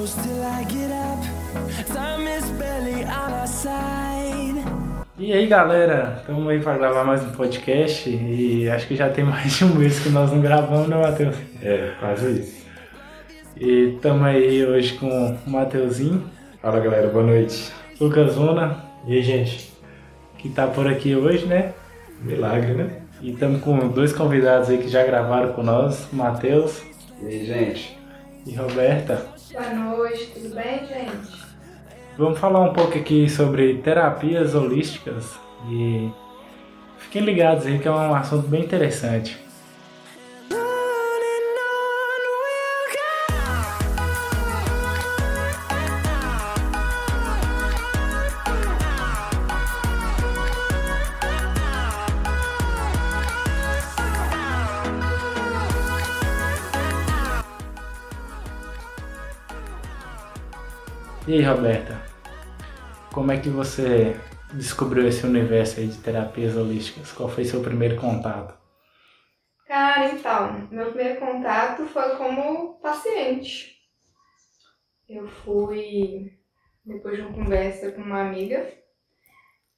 close till I get up. Time is barely on our side. E aí galera, estamos aí para gravar mais um podcast e acho que já tem mais de um mês que nós não gravamos, né Matheus? É, quase isso. E estamos aí hoje com o Mateuzinho, Fala galera, boa noite. Lucas Zuna, E aí, gente? que tá por aqui hoje, né? Milagre, né? E estamos com dois convidados aí que já gravaram com nós, Matheus E aí, gente? e Roberta. Boa noite, tudo bem, gente? Vamos falar um pouco aqui sobre terapias holísticas e fiquem ligados aí que é um assunto bem interessante. E aí, Roberta, como é que você descobriu esse universo aí de terapias holísticas? Qual foi seu primeiro contato? Cara, então, meu primeiro contato foi como paciente. Eu fui, depois de uma conversa com uma amiga,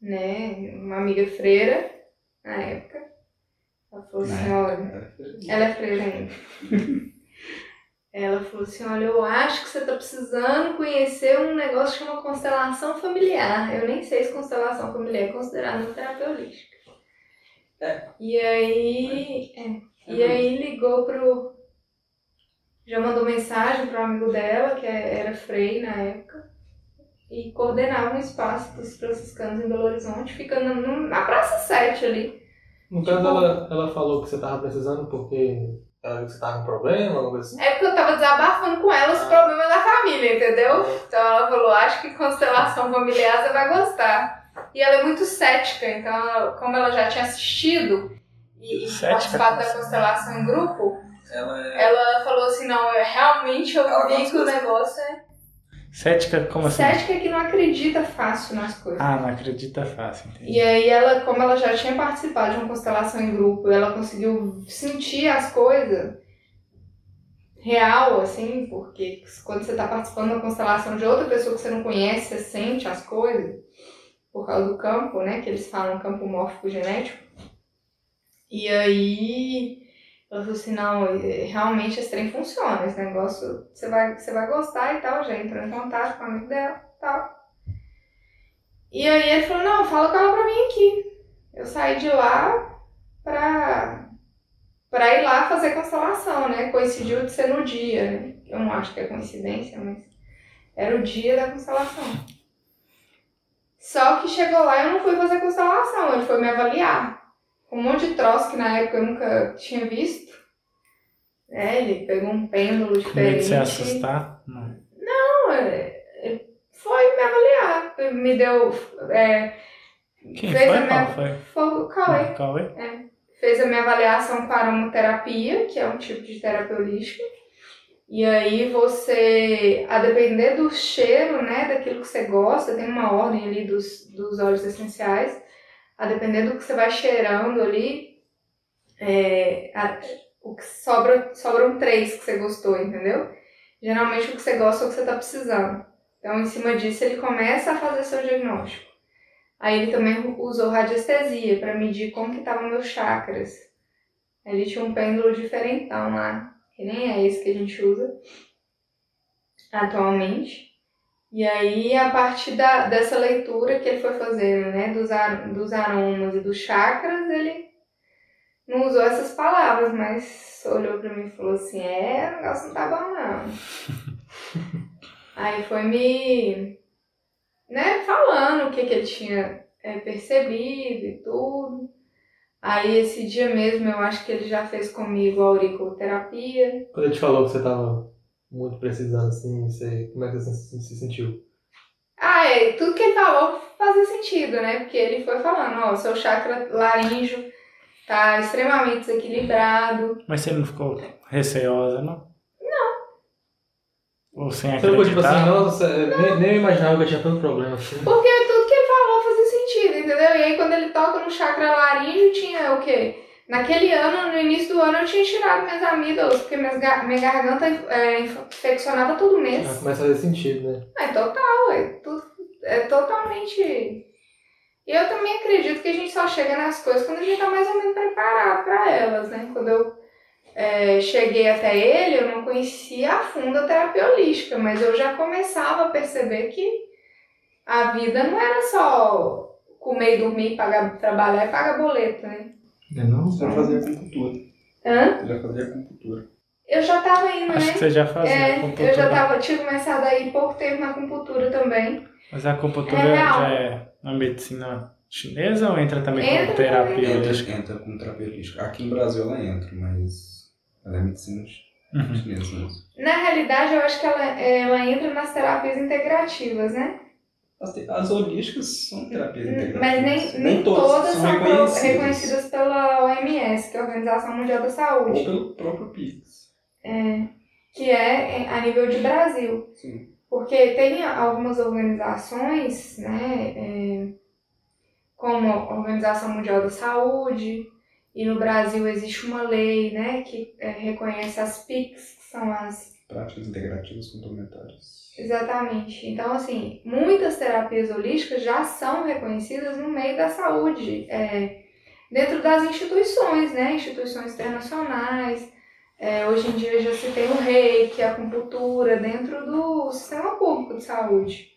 né, uma amiga freira, na época. Ela falou assim, olha, ela é freira ainda. Ela falou assim, olha, eu acho que você tá precisando conhecer um negócio que chama constelação familiar. Eu nem sei se constelação familiar é considerada uma terapia holística. E aí, é, e aí ligou pro. Já mandou mensagem pro amigo dela, que é- era Frei na época, e coordenava um espaço dos franciscanos em Belo Horizonte, ficando na Praça 7 ali. No caso, ela, ela falou que você tava precisando porque ela viu que você tava com problema, alguma coisa assim. É porque eu tava desabafando com ela os problemas da família, entendeu? Então ela falou, acho que constelação familiar você vai gostar. E ela é muito cética, então ela- como ela já tinha assistido e, e participado da constelação em grupo, Ela é. ela falou assim, não, eu, realmente eu Ela vi que o negócio é... Cética, como assim? Cética é que não acredita fácil nas coisas. Ah, não acredita fácil, entendi. E aí ela, como ela já tinha participado de uma constelação em grupo, ela conseguiu sentir as coisas real, assim, porque quando você está participando de uma constelação de outra pessoa que você não conhece, você sente as coisas, por causa do campo, né, que eles falam campo mórfico genético. E aí ela falou assim, não, realmente esse trem funciona, esse negócio você vai, você vai gostar e tal, já entrou em contato com o amigo dela e tal. E aí ele falou, não, fala com ela pra mim aqui. Eu saí de lá pra, pra ir lá fazer constelação, né? Coincidiu de ser no dia, né? Eu não acho que é coincidência, mas era o dia da constelação. Só que chegou lá e eu não fui fazer constelação, ele foi me avaliar. Um monte de troço que na época eu nunca tinha visto. É, ele pegou um pêndulo medo diferente. de se assustar? Não. Não, é, é, foi me avaliar. Me deu. É, Quem fez foi? a minha, foi? foi o Cauê. Cauê? Fez a minha avaliação com aromaterapia, que é um tipo de terapia holística. E aí você, a depender do cheiro, né, daquilo que você gosta, tem uma ordem ali dos, dos óleos essenciais. A depender do que você vai cheirando ali, é, a- o que sobra, sobram três que você gostou, entendeu? Geralmente o que você gosta é o que você tá precisando. Então, em cima disso, ele começa a fazer seu diagnóstico. Aí ele também usou radiestesia para medir como que estavam meus chakras. Ele tinha um pêndulo diferentão lá, que nem é esse que a gente usa atualmente. E aí, a partir da, dessa leitura que ele foi fazendo, né, dos, ar, dos aromas e dos chakras, ele não usou essas palavras, mas olhou pra mim e falou assim, é, o negócio não tá bom não. aí foi me, né, falando o que que ele tinha é, percebido e tudo. Aí esse dia mesmo eu acho que ele já fez comigo a auriculoterapia. Quando ele te falou que você tava muito precisando, assim, você, como é que você se, se sentiu? Ah, é, tudo que ele falou fazia sentido, né? Porque ele foi falando, ó, seu chakra laríngeo tá extremamente desequilibrado. Mas você não ficou receosa, não? Não. Ou sem Você não ficou tipo acreditar? assim, nossa, nem, nem eu imaginava que eu tinha tanto problema assim. Porque tudo que ele falou fazia sentido, entendeu? E aí quando ele toca no chakra laríngeo tinha o quê? Naquele ano, no início do ano, eu tinha tirado minhas amígdalas, porque minhas ga- minha garganta é infeccionada todo mês. Já começa a fazer sentido, né? É total, é, tu- é totalmente. E eu também acredito que a gente só chega nas coisas quando a gente tá mais ou menos preparado para elas, né? Quando eu é, cheguei até ele, eu não conhecia a fundo a terapia holística, mas eu já começava a perceber que a vida não era só comer e dormir, pagar, trabalhar e pagar boleto, né? Não é não? Você já fazia acupuntura. Hã? Você já fazia acupuntura. Eu já tava indo, Acho né? que você já fazia É, acupuntura. eu já tava, tinha começado a ir pouco tempo na acupuntura também. Mas a acupuntura É já é uma medicina chinesa ou entra também Entra como terapia? Entra, entra com terapia holística. Aqui no Brasil ela entra, mas ela é medicina Uhum. chinesa mesmo. Na realidade, eu acho que ela, ela entra nas terapias integrativas, né? As, as holísticas são terapias integrativas. Mas nem, nem todas, são reconhecidas. reconhecidas pela OMS, que é a Organização Mundial da Ou Saúde, pelo próprio PIX. que é a nível de Brasil. Sim. Porque tem algumas organizações, né, é, como a Organização Mundial da Saúde, e no Brasil existe uma lei, né, que é, reconhece as PICs, que são as Práticas integrativas complementares. Exatamente. Então, assim, muitas terapias holísticas já são reconhecidas no meio da saúde, é, dentro das instituições, né? Instituições internacionais. É, hoje em dia já se tem o reiki, a acupuntura, dentro do sistema público de saúde.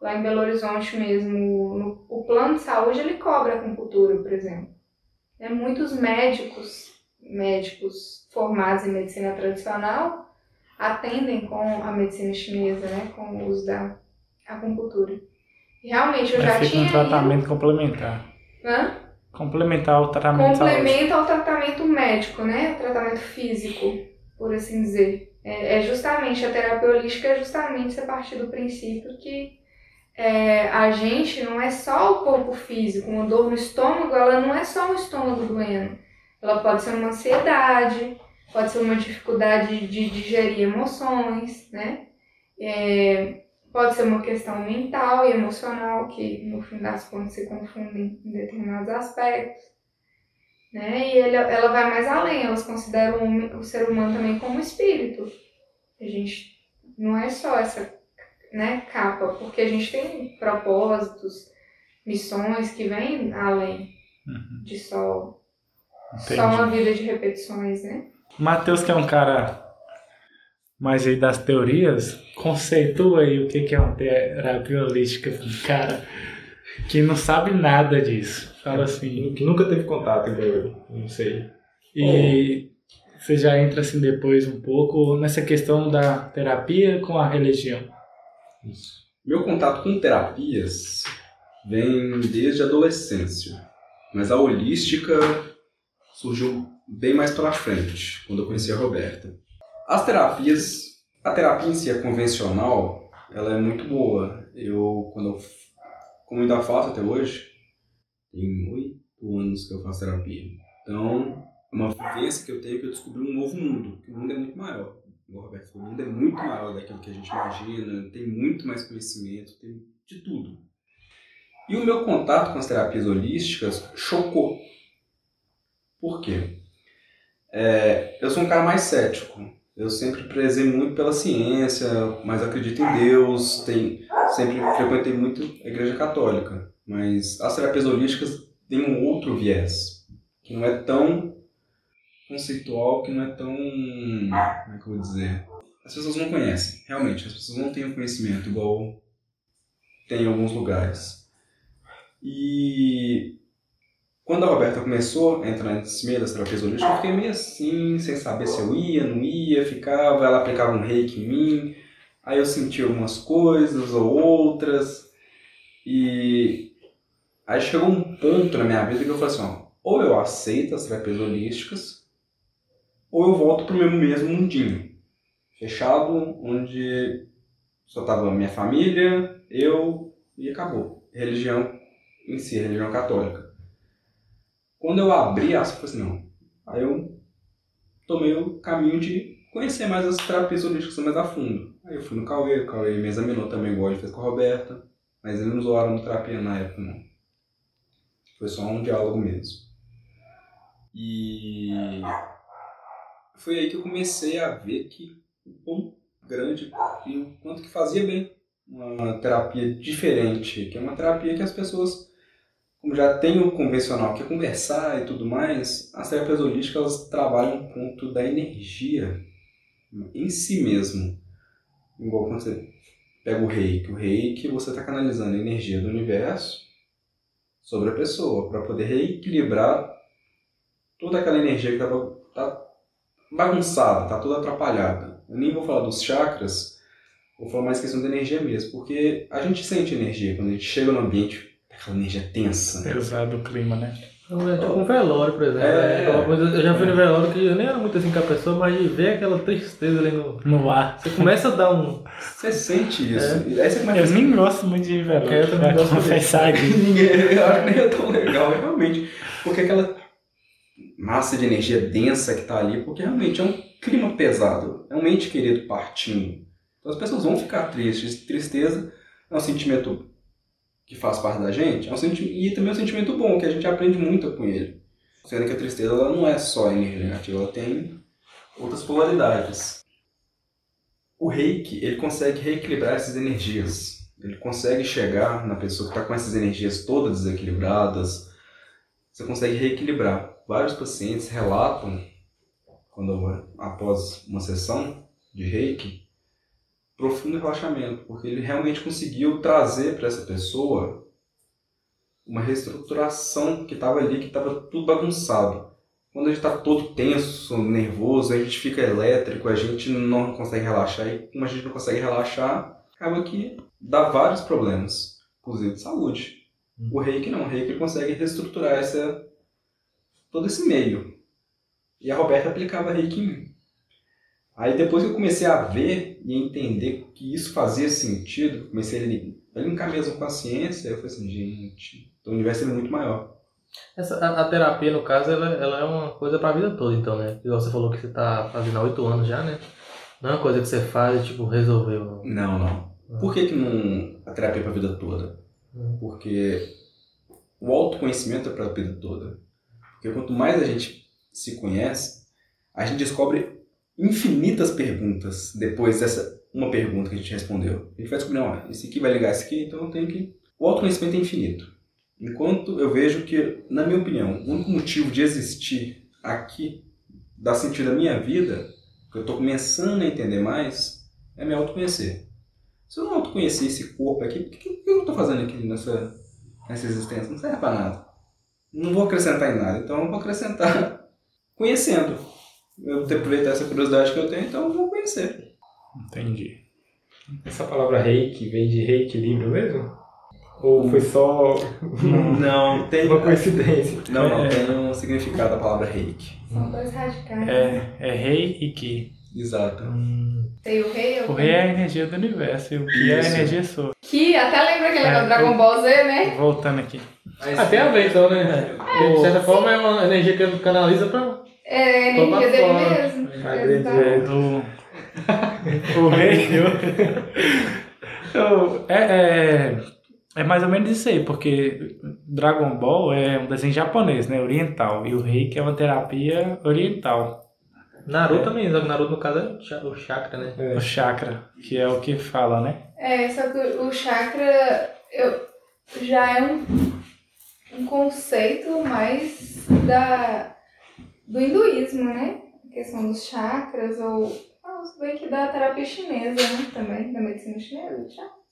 Lá em Belo Horizonte mesmo, no- o plano de saúde ele cobra acupuntura, por exemplo. É, muitos médicos, médicos formados em medicina tradicional, atendem com a medicina chinesa, né, com o uso da acupuntura. E realmente eu já Mas fica tinha um tratamento complementar. ido, Hã? Complementar o tratamento complementa ao tratamento médico, né, o tratamento físico, por assim dizer. É, é justamente a terapia holística é justamente você partir do princípio que é, a gente não é só o corpo físico, uma dor no estômago, ela não é só o estômago doendo. Ela pode ser uma ansiedade, pode ser uma dificuldade de digerir emoções, né? É, pode ser uma questão mental e emocional, que no fim das contas se confundem em determinados aspectos. Né? E ele, ela vai mais além, elas consideram o, hom- o ser humano também como espírito. A gente não é só essa né, capa, porque a gente tem propósitos, missões que vêm além Uhum. de só, Entendi. só uma vida de repetições, né? Matheus, que é um cara mais aí das teorias, conceitua aí o que é uma terapia holística um cara que não sabe nada disso. Fala assim. Que nunca teve contato igual eu. Não sei. E você já entra assim depois um pouco nessa questão da terapia com a religião. Meu contato com terapias vem desde a adolescência, mas a holística surgiu bem mais pra frente, quando eu conheci a Roberta. As terapias, a terapia em si é convencional, ela é muito boa. Eu, quando eu, como ainda faço até hoje, tem oito anos que eu faço terapia. Então, uma vivência que eu tenho que eu descobri um novo mundo, que o mundo é muito maior. O Roberto falou, o mundo é muito maior daquilo que a gente imagina, tem muito mais conhecimento, tem de tudo. E o meu contato com as terapias holísticas chocou. Por quê? É, eu sou um cara mais cético. Eu sempre prezei muito pela ciência, mas acredito em Deus, tem, sempre frequentei muito a igreja católica. Mas as terapias holísticas têm um outro viés, que não é tão conceitual, que não é tão. Como é que eu vou dizer? As pessoas não conhecem, realmente, as pessoas não têm o conhecimento igual tem em alguns lugares. E quando a Roberta começou a entrar nesse meio das terapias holísticas, eu fiquei meio assim, sem saber se eu ia, não ia, ficava, ela aplicava um reiki em mim, aí eu senti algumas coisas ou outras, e aí chegou um ponto na minha vida que eu falei assim, ó, ou eu aceito as terapias holísticas, ou eu volto pro meu mesmo mundinho, fechado, onde só tava minha família, eu e acabou. Religião em si, religião católica. Quando eu abri as coisas, não. Aí eu tomei o caminho de conhecer mais as terapias holísticas mais a fundo. Aí eu fui no Cauê, o Cauê me examinou também, igual ele fez com a Roberta, mas ele não usaram terapia na época, não. Foi só um diálogo mesmo. E foi aí que eu comecei a ver que o quão grande e o quanto que fazia bem uma terapia diferente, que é uma terapia que as pessoas, como já tem o convencional, que é conversar e tudo mais, as terapias holísticas elas trabalham o ponto da energia em si mesmo. Igual quando você pega o reiki. O reiki você está canalizando a energia do universo sobre a pessoa, para poder reequilibrar toda aquela energia que estava tá bagunçada, tá toda atrapalhada. Eu nem vou falar dos chakras, vou falar mais questão da energia mesmo, porque a gente sente energia quando a gente chega no ambiente, aquela energia tensa. Pesado o clima, né? É tipo um velório, por exemplo. É. né? Coisa- Eu já fui no velório que eu nem era muito assim com a pessoa, mas de ver aquela tristeza ali no. No ar. Você começa a dar um. Você sente isso. E Aí você começa Eu a nem gosto muito de velório. Eu também gosto confessar aqui. Ninguém, eu acho que nem é tão legal, realmente. Porque aquela massa de energia densa que tá ali, porque realmente é um clima pesado. É um ente querido partindo. Então as pessoas vão ficar tristes. Tristeza é um sentimento que faz parte da gente, é um senti e também é um sentimento bom, que a gente aprende muito com ele. Sendo que a tristeza ela não é só energia negativa, ela tem outras polaridades. O reiki, ele consegue reequilibrar essas energias. Ele consegue chegar na pessoa que está com essas energias todas desequilibradas. Você consegue reequilibrar. Vários pacientes relatam, quando após uma sessão de reiki, profundo relaxamento, porque ele realmente conseguiu trazer para essa pessoa uma reestruturação que estava ali, que estava tudo bagunçado. Quando a gente está todo tenso, nervoso, a gente fica elétrico, a gente não consegue relaxar, e como a gente não consegue relaxar, acaba que dá vários problemas, inclusive de saúde. O reiki não, o reiki consegue reestruturar essa, todo esse meio. E a Roberta aplicava reiki em mim. Aí depois que eu comecei a ver e a entender que isso fazia sentido, comecei a li- a linkar mesmo com a ciência, eu falei assim, gente, o universo é muito maior. Essa, a, a terapia, no caso, ela, ela é uma coisa pra vida toda, então, né? Igual você falou que você tá fazendo há oito anos já, né? Não é uma coisa que você faz e, tipo, resolveu. Não. Não, não. Por que, que não a terapia é para a vida toda? Hum. Porque o autoconhecimento é para a vida toda. Porque quanto mais a gente se conhece, a gente descobre infinitas perguntas depois dessa uma pergunta que a gente respondeu. A gente vai descobrir, ó, esse aqui vai ligar esse aqui, então tenho que... O autoconhecimento é infinito. Enquanto eu vejo que, na minha opinião, o único motivo de existir aqui, dar sentido à minha vida, que eu estou começando a entender mais, é me autoconhecer. Se eu não autoconhecer esse corpo aqui, o que, que eu estou fazendo aqui nessa, nessa existência? Não serve para nada. Não vou acrescentar em nada, então eu vou acrescentar conhecendo. Eu tenho que aproveitar essa curiosidade que eu tenho, então eu vou conhecer. Entendi. Essa palavra reiki vem de reequilíbrio mesmo? Ou foi só Não, tem. uma coincidência? Não, não, É. tem um significado a palavra reiki. São dois radicais. É, é rei e ki. Exato. Tem o rei O rei é a energia do universo e o ki é a energia sua. Que até lembra aquele É, negócio do Dragon Ball Z, né? Voltando aqui. Ah, tem a ver, então, né? Porque, de certa forma, é uma energia que ele canaliza pra... É a Toma energia dele fora. mesmo. Agrediu. É, o, rei. o- é, é, é mais ou menos isso aí, porque Dragon Ball é um desenho japonês, né? Oriental. E o reiki é uma terapia oriental. Naruto também, só que Naruto, no caso, é o cha- o chakra, né? O chakra, que é o que fala, né? É, só que o chakra eu, já é um, um conceito mais da, do hinduísmo, né? A questão dos chakras, ou ah, bem que da terapia chinesa, né? Também, da medicina chinesa, chakras.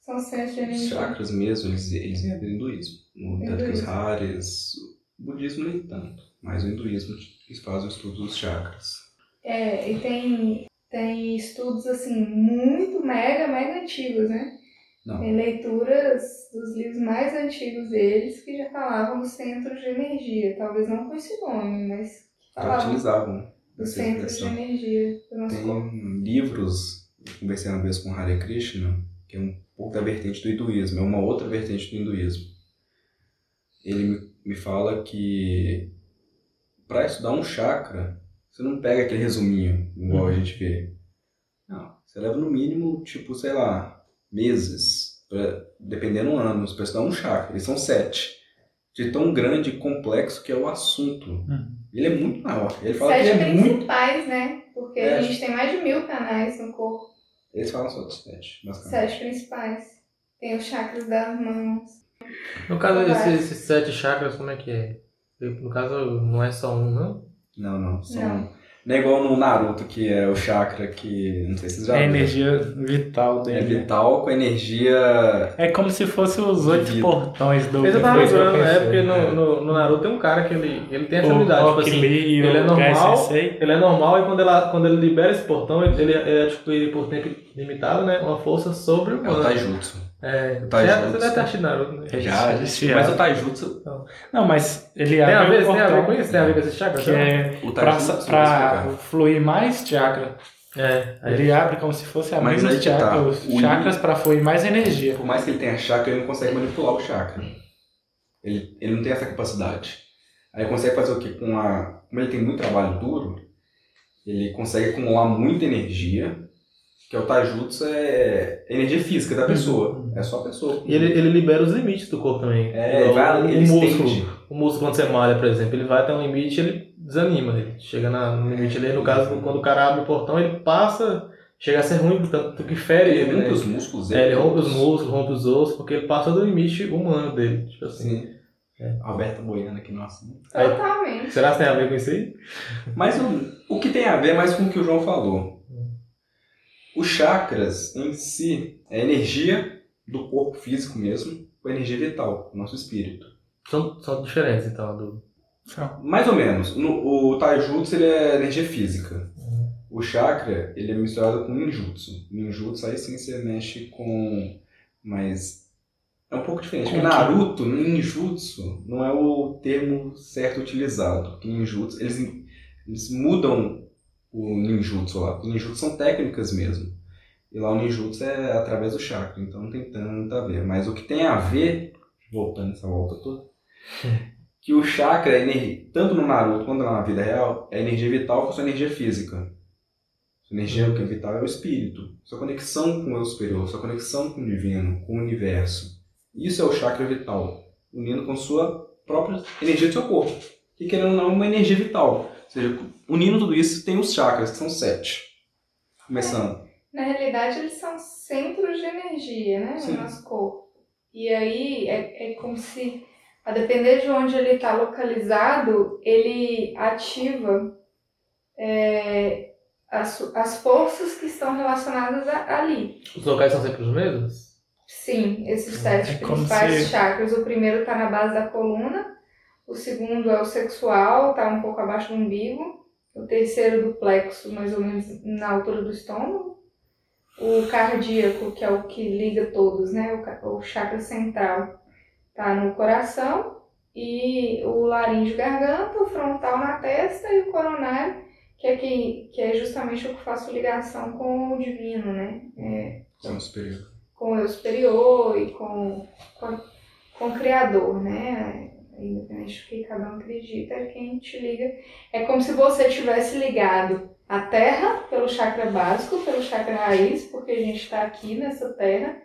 São os centros de Os energia. chakras mesmo, eles, eles vêm do hinduísmo. No Hares, o budismo nem tanto, mas o hinduísmo eles fazem o estudo dos chakras. É, e tem, tem estudos, assim, muito mega, mega antigos, né? Não. Tem leituras dos livros mais antigos deles que já falavam dos centros de energia. Talvez não com esse nome, mas que Já falavam utilizavam dos essa centros de energia do nosso corpo. Tem livros, eu conversei uma vez com Hare Krishna, que é um pouco da vertente do hinduísmo, é uma outra vertente do hinduísmo. Ele me, me fala que para estudar um chakra, você não pega aquele resuminho, igual a gente vê. Não, você leva no mínimo, tipo, sei lá, meses, pra, dependendo anos, para estudar um chakra. Eles são sete. de tão grande e complexo que é o assunto. Uhum. Ele é muito maior. Ele fala Sete que é muito. principais, né? Porque É. a gente tem mais de mil canais no corpo. Eles falam só de sete, basicamente. Sete principais. Tem os chakras das mãos. No caso, Vai. esses, esses sete chakras, como é que é? No caso, não é só um, não? Não, não. São... Não. Não. é igual no Naruto, que é o chakra que. Não sei se vocês já É a energia vital É dele. vital com energia. É como se fosse os oito Vida. portões do Eu tava lembrando, é pensei. porque no, no, no Naruto tem um cara que ele, ele tem essa O habilidade, tipo assim, e ele é o normal, Sensei. ele é normal e quando, ela, quando ele libera esse portão, ele, ele é adquirido por tempo limitado, né? Uma força É o sobre-humana. Taijutsu. É, o Taijutsu. você deve ter assistido Naruto, né? Já, mas já. o Taijutsu. Não, mas ele Tem a, abre ver, o tem a ver com isso? Tem a ver com esse chakra? que é O pra, Taijutsu, pra explicar. fluir mais chakra. É, aí Ele abre como se fosse a Mas mesma que tá. chakra, os O chakras pra fluir mais energia. Por mais que ele tenha chakra, ele não consegue manipular o chakra. Ele, ele não tem essa capacidade. Aí ele consegue fazer o quê? Com a, como ele tem muito trabalho duro, ele consegue acumular muita energia, que é o Taijutsu, é energia física da pessoa. É só a pessoa. E ele, ele libera os limites do corpo também. É, ele, vai, o, ele músculo. estende. O músculo, quando você malha, por exemplo, ele vai até um limite e ele desanima. Ele chega na- no limite ali. No caso, quando o cara abre o portão, ele passa, chega a ser ruim, tanto que fere Ele ele. rompe Né? os músculos É, ele rompe os músculos, rompe os ossos, porque ele passa do limite humano dele. Tipo assim. Sim. Alberto boiando aqui no assunto. Totalmente. Será que tem a ver com isso aí? Mas o, o que tem a ver é mais com o que o João falou. Os chakras em si é energia do corpo físico mesmo, com energia vital, do nosso espírito. São, são diferentes, então, do. Então, Mais ou menos. No, o Taijutsu ele é energia física. O chakra ele é misturado com ninjutsu. Ninjutsu aí sim você mexe com. Mas. É um pouco diferente. Com? Naruto, ninjutsu, não é o termo certo utilizado. Porque ninjutsu, eles, eles mudam o ninjutsu lá. Porque ninjutsu são técnicas mesmo. E lá o ninjutsu é através do chakra, então não tem tanto a ver. Mas o que tem a ver, voltando essa volta toda, que o chakra, é energia, tanto no Naruto quanto na vida real, é energia vital com sua energia física. Sua energia que é vital é o espírito. Sua conexão com o eu superior, sua conexão com o divino, com o universo. Isso é o chakra vital, unindo com sua própria energia do seu corpo. E querendo ou não, é uma energia vital. Ou seja, unindo tudo isso, tem os chakras, que são sete. Começando. Na realidade, eles são centros de energia, né? Sim. No nosso corpo. E aí é, é como se, a depender de onde ele está localizado, ele ativa é, as, as forças que estão relacionadas a- ali. Os locais são sempre os mesmos? Sim, esses sete É principais se- chakras. O primeiro está na base da coluna, o segundo é o sexual, está um pouco abaixo do umbigo, o terceiro do plexo, mais ou menos na altura do estômago, o cardíaco, que é o que liga todos, né? O, o chakra central está no coração, e o laríngeo garganta, o frontal na testa e o coronário, que é, que, que é justamente o que faço ligação com o divino, né? É, É o superior. com o eu superior e com, com, com o Criador, né? Independente do que cada um acredita, é quem te liga. É como se você tivesse ligado à Terra pelo chakra básico, pelo chakra raiz, porque a gente está aqui nessa Terra.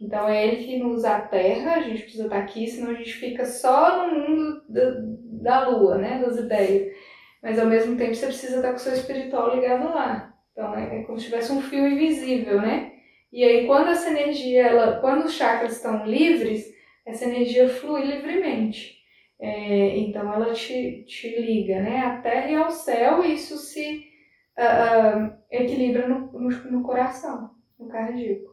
Então é ele que nos aterra, a gente precisa estar aqui, senão a gente fica só no mundo da, da Lua, né? Das ideias. Mas ao mesmo tempo você precisa estar com o seu espiritual ligado lá. Então é, é como se tivesse um fio invisível, né? E aí, quando essa energia, ela, quando os chakras estão livres, essa energia flui livremente. É, então, ela te, te liga né, à terra e ao céu, e isso se ah, ah, equilibra no, no, no coração, no cardíaco.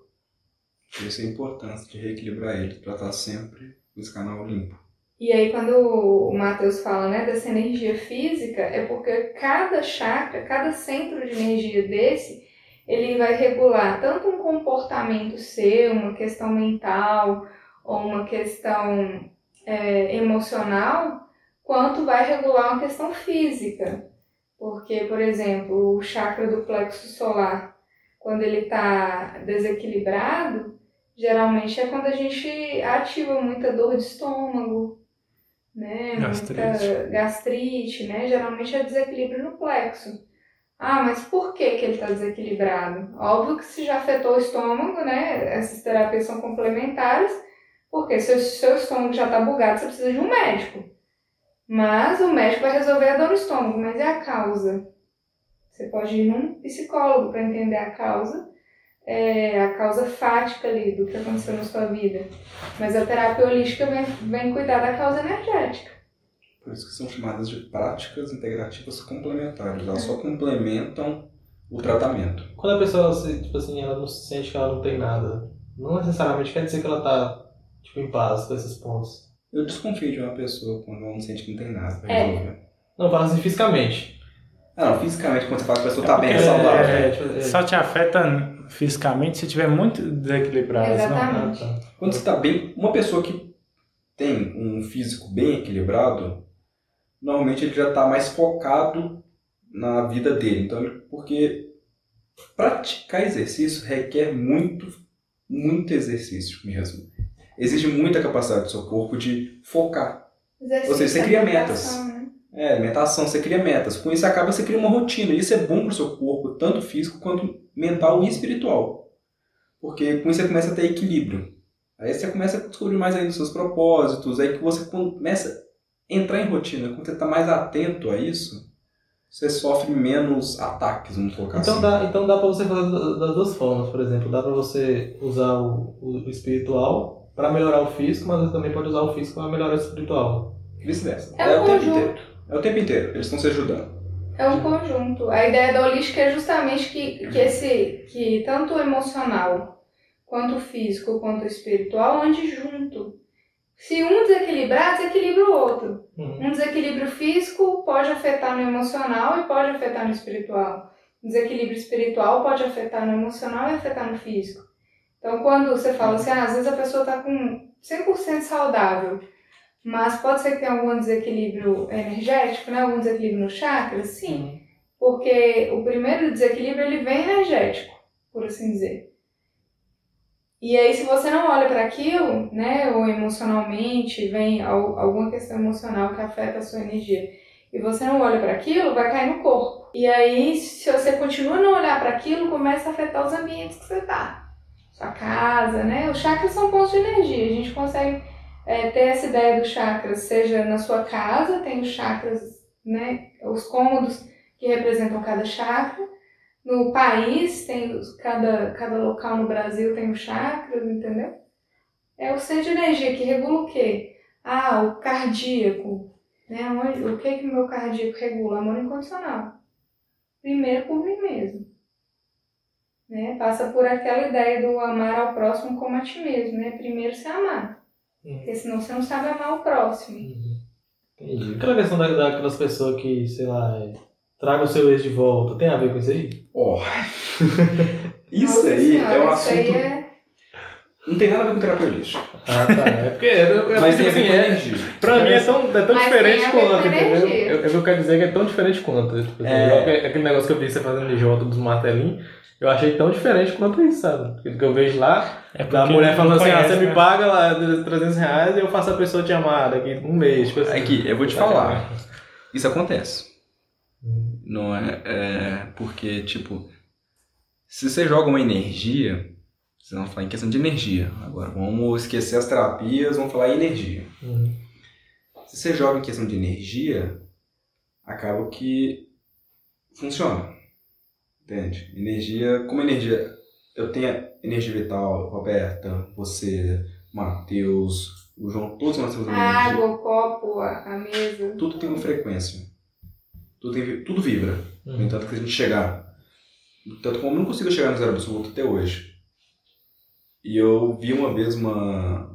Por isso a importância de reequilibrar ele, para estar sempre nesse canal limpo. E aí, quando o Matheus fala né, dessa energia física, é porque cada chakra, cada centro de energia desse, ele vai regular tanto um comportamento seu, uma questão mental ou uma questão é, emocional, quanto vai regular uma questão física. Porque, por exemplo, o chakra do plexo solar, quando ele está desequilibrado, geralmente é quando a gente ativa muita dor de estômago, né? Gastrite. Muita gastrite, né? Geralmente é desequilíbrio no plexo. Ah, mas por que, que ele está desequilibrado? Óbvio que se já afetou o estômago, né? Essas terapias são complementares, Porque se o seu estômago já tá bugado, você precisa de um médico. Mas o médico vai resolver a dor no estômago, mas e a causa? Você pode ir num psicólogo para entender a causa, é, a causa fática ali do que aconteceu na sua vida. Mas a terapia holística vem, vem cuidar da causa energética. Por isso que são chamadas de práticas integrativas complementares. Elas só complementam o tratamento. Quando a pessoa, se, tipo assim, ela não sente que ela não tem nada, não necessariamente quer dizer que ela tá, tipo, em paz com esses pontos. Eu desconfio de uma pessoa quando ela não sente que não tem nada pra É. resolver. Não, fala assim fisicamente. Ah, não, fisicamente, quando você fala que a pessoa tá bem, é saudável. É, tipo, é. Só te afeta fisicamente se estiver muito desequilibrado. Exatamente. Não? Ah, tá. Quando você tá bem, uma pessoa que tem um físico bem equilibrado, normalmente ele já tá mais focado na vida dele. Então, ele- porque praticar exercício requer muito, muito exercício mesmo. Exige muita capacidade do seu corpo de focar. Exercício, Ou seja, você cria alimentação, né? É, alimentação, você cria metas. Com isso acaba você cria uma rotina. Isso é bom pro seu corpo, tanto físico quanto mental e espiritual. Porque com isso você começa a ter equilíbrio. Aí você começa a descobrir mais ainda os seus propósitos, aí que você começa a entrar em rotina. Quando você está mais atento a isso, você sofre menos ataques, vamos colocar Então assim. dá, então dá pra você fazer da- das duas formas, por exemplo. Dá pra você usar o, o- o espiritual pra melhorar o físico, mas você também pode usar o físico pra melhorar o espiritual. Vice-versa. É É, um o tempo conjunto. inteiro. É o tempo inteiro. Eles estão se ajudando. É um conjunto. A ideia da holística é justamente que, que esse que tanto o emocional quanto o físico quanto o espiritual ande junto. Se um desequilibrar, desequilibra o outro. Uhum. Um desequilíbrio físico pode afetar no emocional e pode afetar no espiritual. Um desequilíbrio espiritual pode afetar no emocional e afetar no físico. Então, quando você fala assim, ah, às vezes a pessoa está com 100% saudável, mas pode ser que tenha algum desequilíbrio energético, né? algum desequilíbrio no chakra? Sim. Porque o primeiro desequilíbrio ele vem energético, por assim dizer. E aí, se você não olha para aquilo, né, ou emocionalmente, vem al- alguma questão emocional que afeta a sua energia, e você não olha para aquilo, vai cair no corpo. E aí, se você continua a não olhar para aquilo, começa a afetar os ambientes que você tá. Sua casa, né? Os chakras são pontos de energia. A gente consegue é, ter essa ideia dos chakras, seja na sua casa, tem os chakras, né, os cômodos que representam cada chakra. No país, tem cada, cada local no Brasil tem os chakras, entendeu? É o centro de energia que regula o quê? Ah, o cardíaco. Né? O que que o meu cardíaco regula? Amor incondicional. Primeiro por mim mesmo. Né? Passa por aquela ideia do amar ao próximo como a ti mesmo, né? Primeiro se amar. Uhum. Porque senão você não sabe amar o próximo. Uhum. Entendi. Aquela questão da, daquelas pessoas que, sei lá, é, traga o seu ex de volta, tem a ver com isso aí? Ó. isso Nossa aí Senhora, é um isso aí assunto. É- Não tem nada a ver com terapia holística. Ah, tá. É porque eu, eu Mas tem assim, é, energia. Pra mim é tão, é tão Mas diferente quanto, entendeu? Eu, eu quero dizer que é tão diferente quanto. Tipo, É. aquele- negócio que eu vi você fazendo de Jota dos martelinhos, eu achei tão diferente quanto isso, sabe? Porque que eu vejo lá, É a porque mulher falando assim, ah, conhece, você me né? paga lá 300 reais e eu faço a pessoa te amar daqui um mês. Tipo assim. Aqui, eu vou te falar. Isso acontece. Não é, é porque, tipo, se você joga uma energia, vocês vão falar em questão de energia. Agora, vamos esquecer as terapias, vamos falar em energia. Uhum. Se você joga em questão de energia, acaba que funciona. Entende? Energia, como energia, eu tenho energia vital, Roberta, você, Matheus, o João, todos nós temos a energia. água, o copo, a, a mesa. Tudo tem uma frequência. Tudo, tem, tudo vibra. No Uhum. entanto, que a gente chegar. Tanto como eu não consigo chegar no zero absoluto até hoje. E eu vi uma vez uma.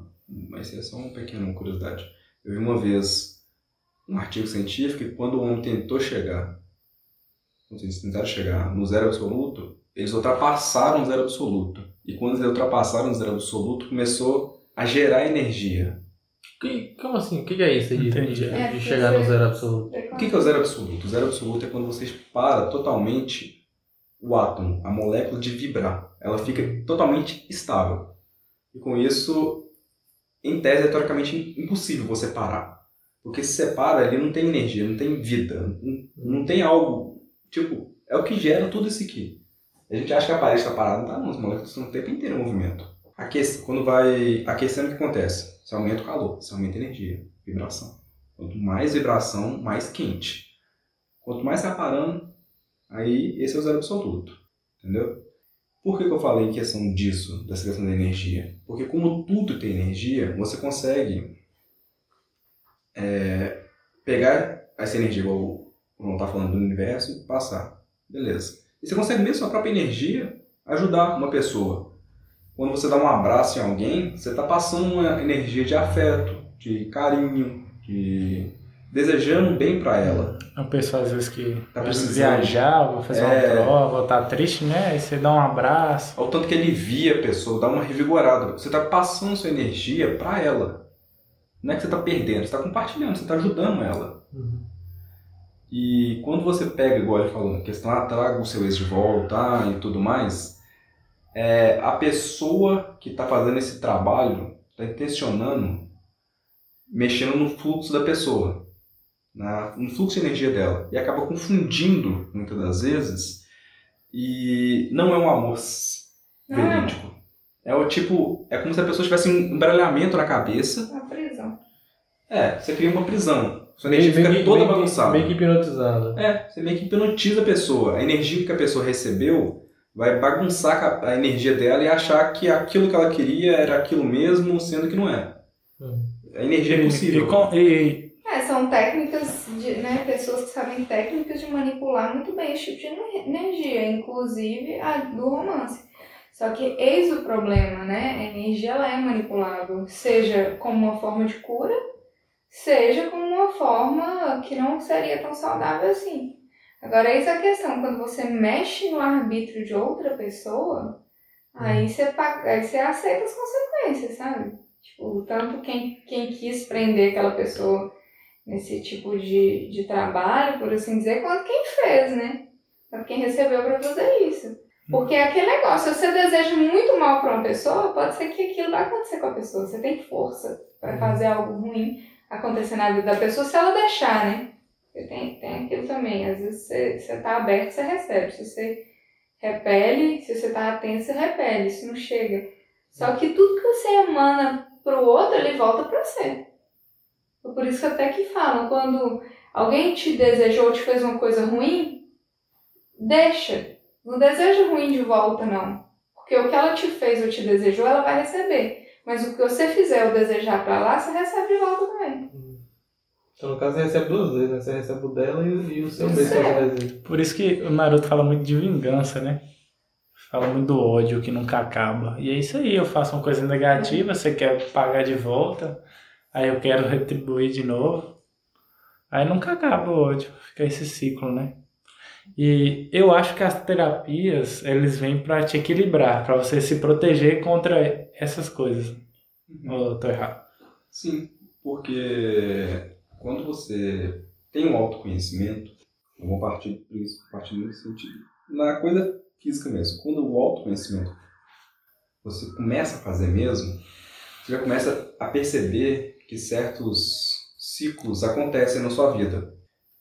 Mas é só uma pequena curiosidade. Eu vi uma vez um artigo científico que quando o homem tentou chegar. Quando eles tentaram chegar no zero absoluto, eles ultrapassaram o zero absoluto. E quando eles ultrapassaram o zero absoluto, começou a gerar energia. Que- como assim? O que, que é isso de, Entendi. de- É, de chegar no zero absoluto? O que que é o zero absoluto? O zero absoluto é quando você para totalmente o átomo, a molécula de vibrar. Ela fica totalmente estável. E com isso, em tese, é teoricamente impossível você parar. Porque se você para ali, não tem energia, não tem vida, não, tem algo. Tipo, é o que gera tudo isso aqui. A gente acha que a parede está parada, não tá não, as moléculas estão o tempo inteiro em movimento. aquece, quando vai aquecendo, o que acontece? Você aumenta o calor, você aumenta a energia, vibração. Quanto mais vibração, mais quente. Quanto mais vai parando, aí esse é o zero absoluto. Entendeu? Por que, que eu falei em questão disso, dessa questão da energia? Porque como tudo tem energia, você consegue é, pegar essa energia, igual o João está falando do universo, passar. Beleza. E você consegue mesmo a própria energia ajudar uma pessoa. Quando você dá um abraço em alguém, você está passando uma energia de afeto, de carinho, de desejando bem para ela. Uma pessoa às vezes que Tá precisando. viajar, vai fazer É. uma prova, tá triste, né? Aí você dá um abraço. Ao tanto que alivia a pessoa, dá uma revigorada. Você está passando sua energia para ela. Não é que você está perdendo, você está compartilhando, você está ajudando ela. E quando você pega, igual ele falou, a questão, ah, traga o seu ex de volta ah, e tudo mais, é, a pessoa que está fazendo esse trabalho está intencionando, mexendo no fluxo da pessoa, na, no fluxo de energia dela, e acaba confundindo, muitas das vezes, e não é um amor Ah. verídico. É o tipo, é como se a pessoa tivesse um embaralhamento na cabeça. Uma prisão. É, você cria uma prisão. Sua energia Meio- fica meio- toda meio bagunçada. Meio que hipnotizado. É, você meio que hipnotiza a pessoa. A energia que a pessoa recebeu vai bagunçar a energia dela e achar que aquilo que ela queria era aquilo mesmo, sendo que não é. Hum. A energia é possível. e e- São técnicas de, né, pessoas que sabem técnicas de manipular muito bem esse tipo de ener- energia, inclusive a do romance. Só que eis o problema, né? A energia ela é manipulável, seja como uma forma de cura, seja como uma forma que não seria tão saudável assim. Agora, eis a questão, quando você mexe no arbítrio de outra pessoa, aí você, pa- aí você aceita as consequências, sabe? Tipo, tanto quem, quem quis prender aquela pessoa nesse tipo de, de trabalho, por assim dizer, quanto quem fez, né? Quanto quem recebeu para fazer isso. Porque é aquele negócio, se você deseja muito mal para uma pessoa, pode ser que aquilo vai acontecer com a pessoa. Você tem força para fazer algo ruim acontecer na vida da pessoa se ela deixar, né? Porque tem, tem aquilo também. Às vezes você, você tá aberto, você recebe. Se você repele, se você tá atento, você repele. Isso não chega. Só que tudo que você emana pro outro, ele volta pra você. Por isso que até que falam, quando alguém te desejou ou te fez uma coisa ruim, deixa. Não deseja ruim de volta, não. Porque o que ela te fez ou te desejou, ela vai receber. Mas o que você fizer ou desejar pra lá, você recebe de volta também. Então, no caso, você recebe duas vezes, né? Você recebe o dela e, o- e o seu que é. por isso que o Naruto fala muito de vingança, né? Fala muito do ódio que nunca acaba. E é isso aí, eu faço uma coisa negativa, você quer pagar de volta, aí eu quero retribuir de novo. Aí nunca acaba o ódio, fica esse ciclo, né? E eu acho que as terapias, eles vêm pra te equilibrar, pra você se proteger contra essas coisas. Ou eu tô errado? Sim, porque quando você tem um autoconhecimento, eu vou partir isso, partir nesse sentido. Na coisa física mesmo, quando o autoconhecimento você começa a fazer mesmo, você já começa a perceber que certos ciclos acontecem na sua vida.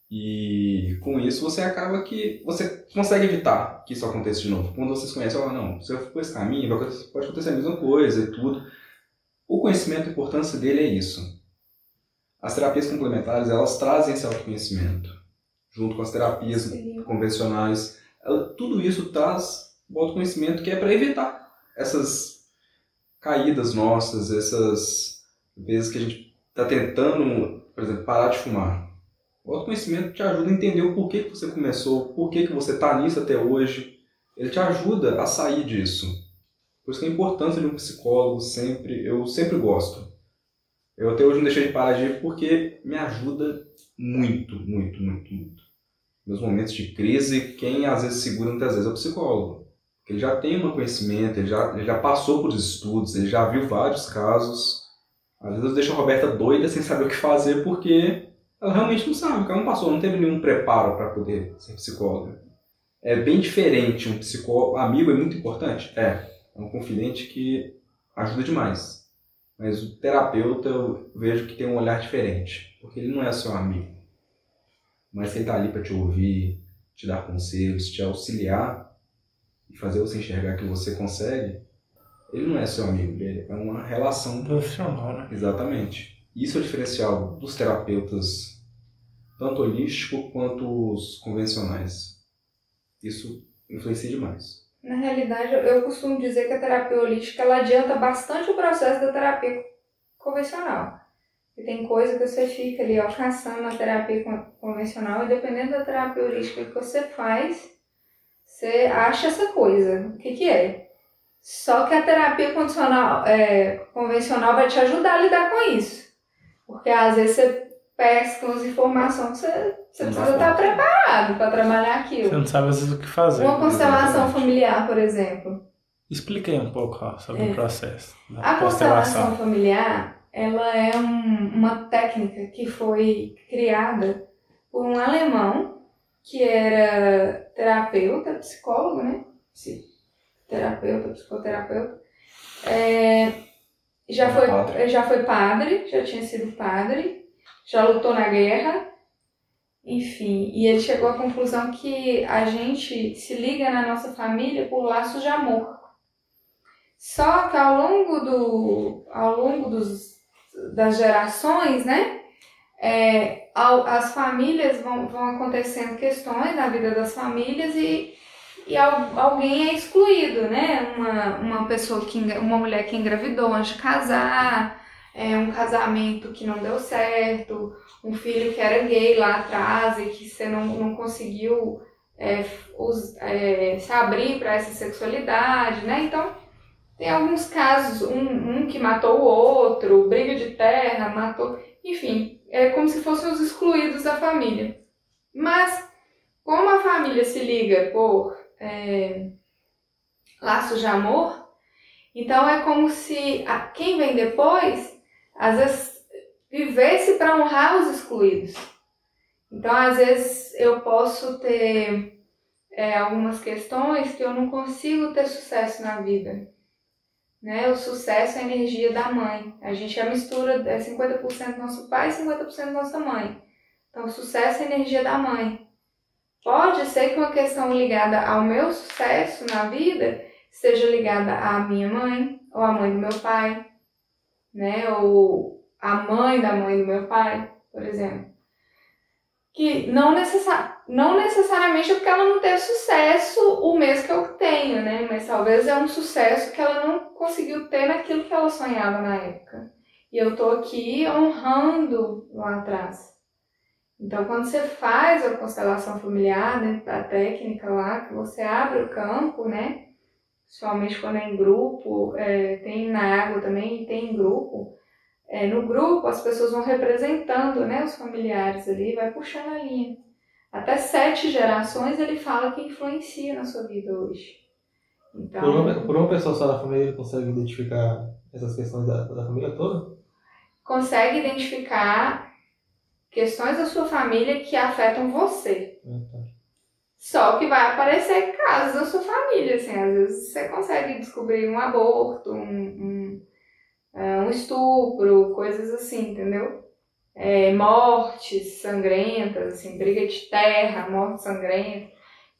E com isso você acaba que você consegue evitar que isso aconteça de novo. Quando vocês conhecem, oh, não, se eu for por esse caminho, pode acontecer a mesma coisa e tudo. O conhecimento, a importância dele é isso. As terapias complementares, elas trazem esse autoconhecimento, junto com as terapias convencionais. Ela- tudo isso traz o autoconhecimento que é para evitar essas caídas nossas, essas vezes que a gente está tentando, por exemplo, parar de fumar. O autoconhecimento te ajuda a entender o porquê que você começou, por que você está nisso até hoje. Ele te ajuda a sair disso. Por isso que a importância de um psicólogo sempre, eu sempre gosto. Eu até hoje não deixei de parar de ir porque me ajuda muito, muito, muito, muito. Nos momentos de crise, quem às vezes segura muitas vezes é o psicólogo. Ele já tem um conhecimento, ele já, ele já passou por estudos, ele já viu vários casos. Às vezes eu deixo a Roberta doida sem saber o que fazer porque ela realmente não sabe, ela não passou, não teve nenhum preparo para poder ser psicóloga. É bem diferente um psicólogo. Amigo é muito importante? É. É um confidente que ajuda demais. Mas o terapeuta eu vejo que tem um olhar diferente. Porque ele não é seu amigo. Mas ele está ali para te ouvir, te dar conselhos, te auxiliar e fazer você enxergar que você consegue. Ele não é seu amigo, ele é uma relação Profissional, né? Exatamente. Isso é o diferencial dos terapeutas, tanto holístico quanto os convencionais. Isso influencia demais. Na realidade, eu- costumo dizer que a terapia holística ela adianta bastante o processo da terapia convencional. E tem coisa que você fica ali alcançando na terapia con- convencional e dependendo da terapia holística que você faz, você acha essa coisa. O que, que é? Só que a terapia condicional, é, convencional vai te ajudar a lidar com isso. Porque às vezes você pesca umas informações que você, você Não precisa estar conta. preparado para trabalhar aquilo. Você não sabe às vezes o que fazer. Uma constelação Exatamente. familiar, por exemplo. Explique aí um pouco ó, sobre É. o processo A constelação familiar, ela é um- uma técnica que foi criada por um alemão que era terapeuta, psicólogo, né? Psi- Terapeuta, psicoterapeuta. É, já, foi, padre. já foi padre, já tinha sido padre, já lutou na guerra, enfim. E ele chegou à conclusão que a gente se liga na nossa família por laços de amor. Só que ao longo, do, ao longo dos, das gerações, né? é, ao- as famílias vão, vão acontecendo questões na vida das famílias e, e al- alguém é excluído, né? Uma, uma pessoa que uma mulher que engravidou antes de casar, é, um casamento que não deu certo, um filho que era gay lá atrás e que você não, não conseguiu é, us- é, se abrir para essa sexualidade, né? Então tem alguns casos, um, um que matou o outro, briga de terra, matou. Enfim, é como se fossem os excluídos da família. Mas, como a família se liga por é, laços de amor, então é como se a- quem vem depois, às vezes, vivesse para honrar os excluídos. Então, às vezes, eu posso ter é, algumas questões que eu não consigo ter sucesso na vida né? O sucesso é a energia da mãe. A gente é a mistura, é 50% nosso pai e 50% nossa mãe. Então, o sucesso é a energia da mãe. Pode ser que uma questão ligada ao meu sucesso na vida esteja ligada à minha mãe, ou à mãe do meu pai, né? Ou à mãe da mãe do meu pai, por exemplo. Que não, necessa não necessariamente é porque ela não teve sucesso o mês que eu tenho, né? Mas talvez é um sucesso que ela não conseguiu ter naquilo que ela sonhava na época. E eu tô aqui honrando lá atrás. Então, quando você faz a constelação familiar, né, a técnica lá, que você abre o campo, né? Principalmente quando é em grupo, é, tem na água também, tem em grupo. É, no grupo, as pessoas vão representando, né, os familiares ali, vai puxando a linha. Até sete gerações ele fala que influencia na sua vida hoje. Então, Por uma, por uma pessoa só da família ele consegue identificar essas questões da, da família toda? consegue identificar questões da sua família que afetam você. Tá. Só que vai aparecer casos da sua família, assim, às vezes você consegue descobrir um aborto, um, um, é, um estupro, coisas assim, entendeu? É, mortes sangrentas, assim, briga de terra, morte sangrenta.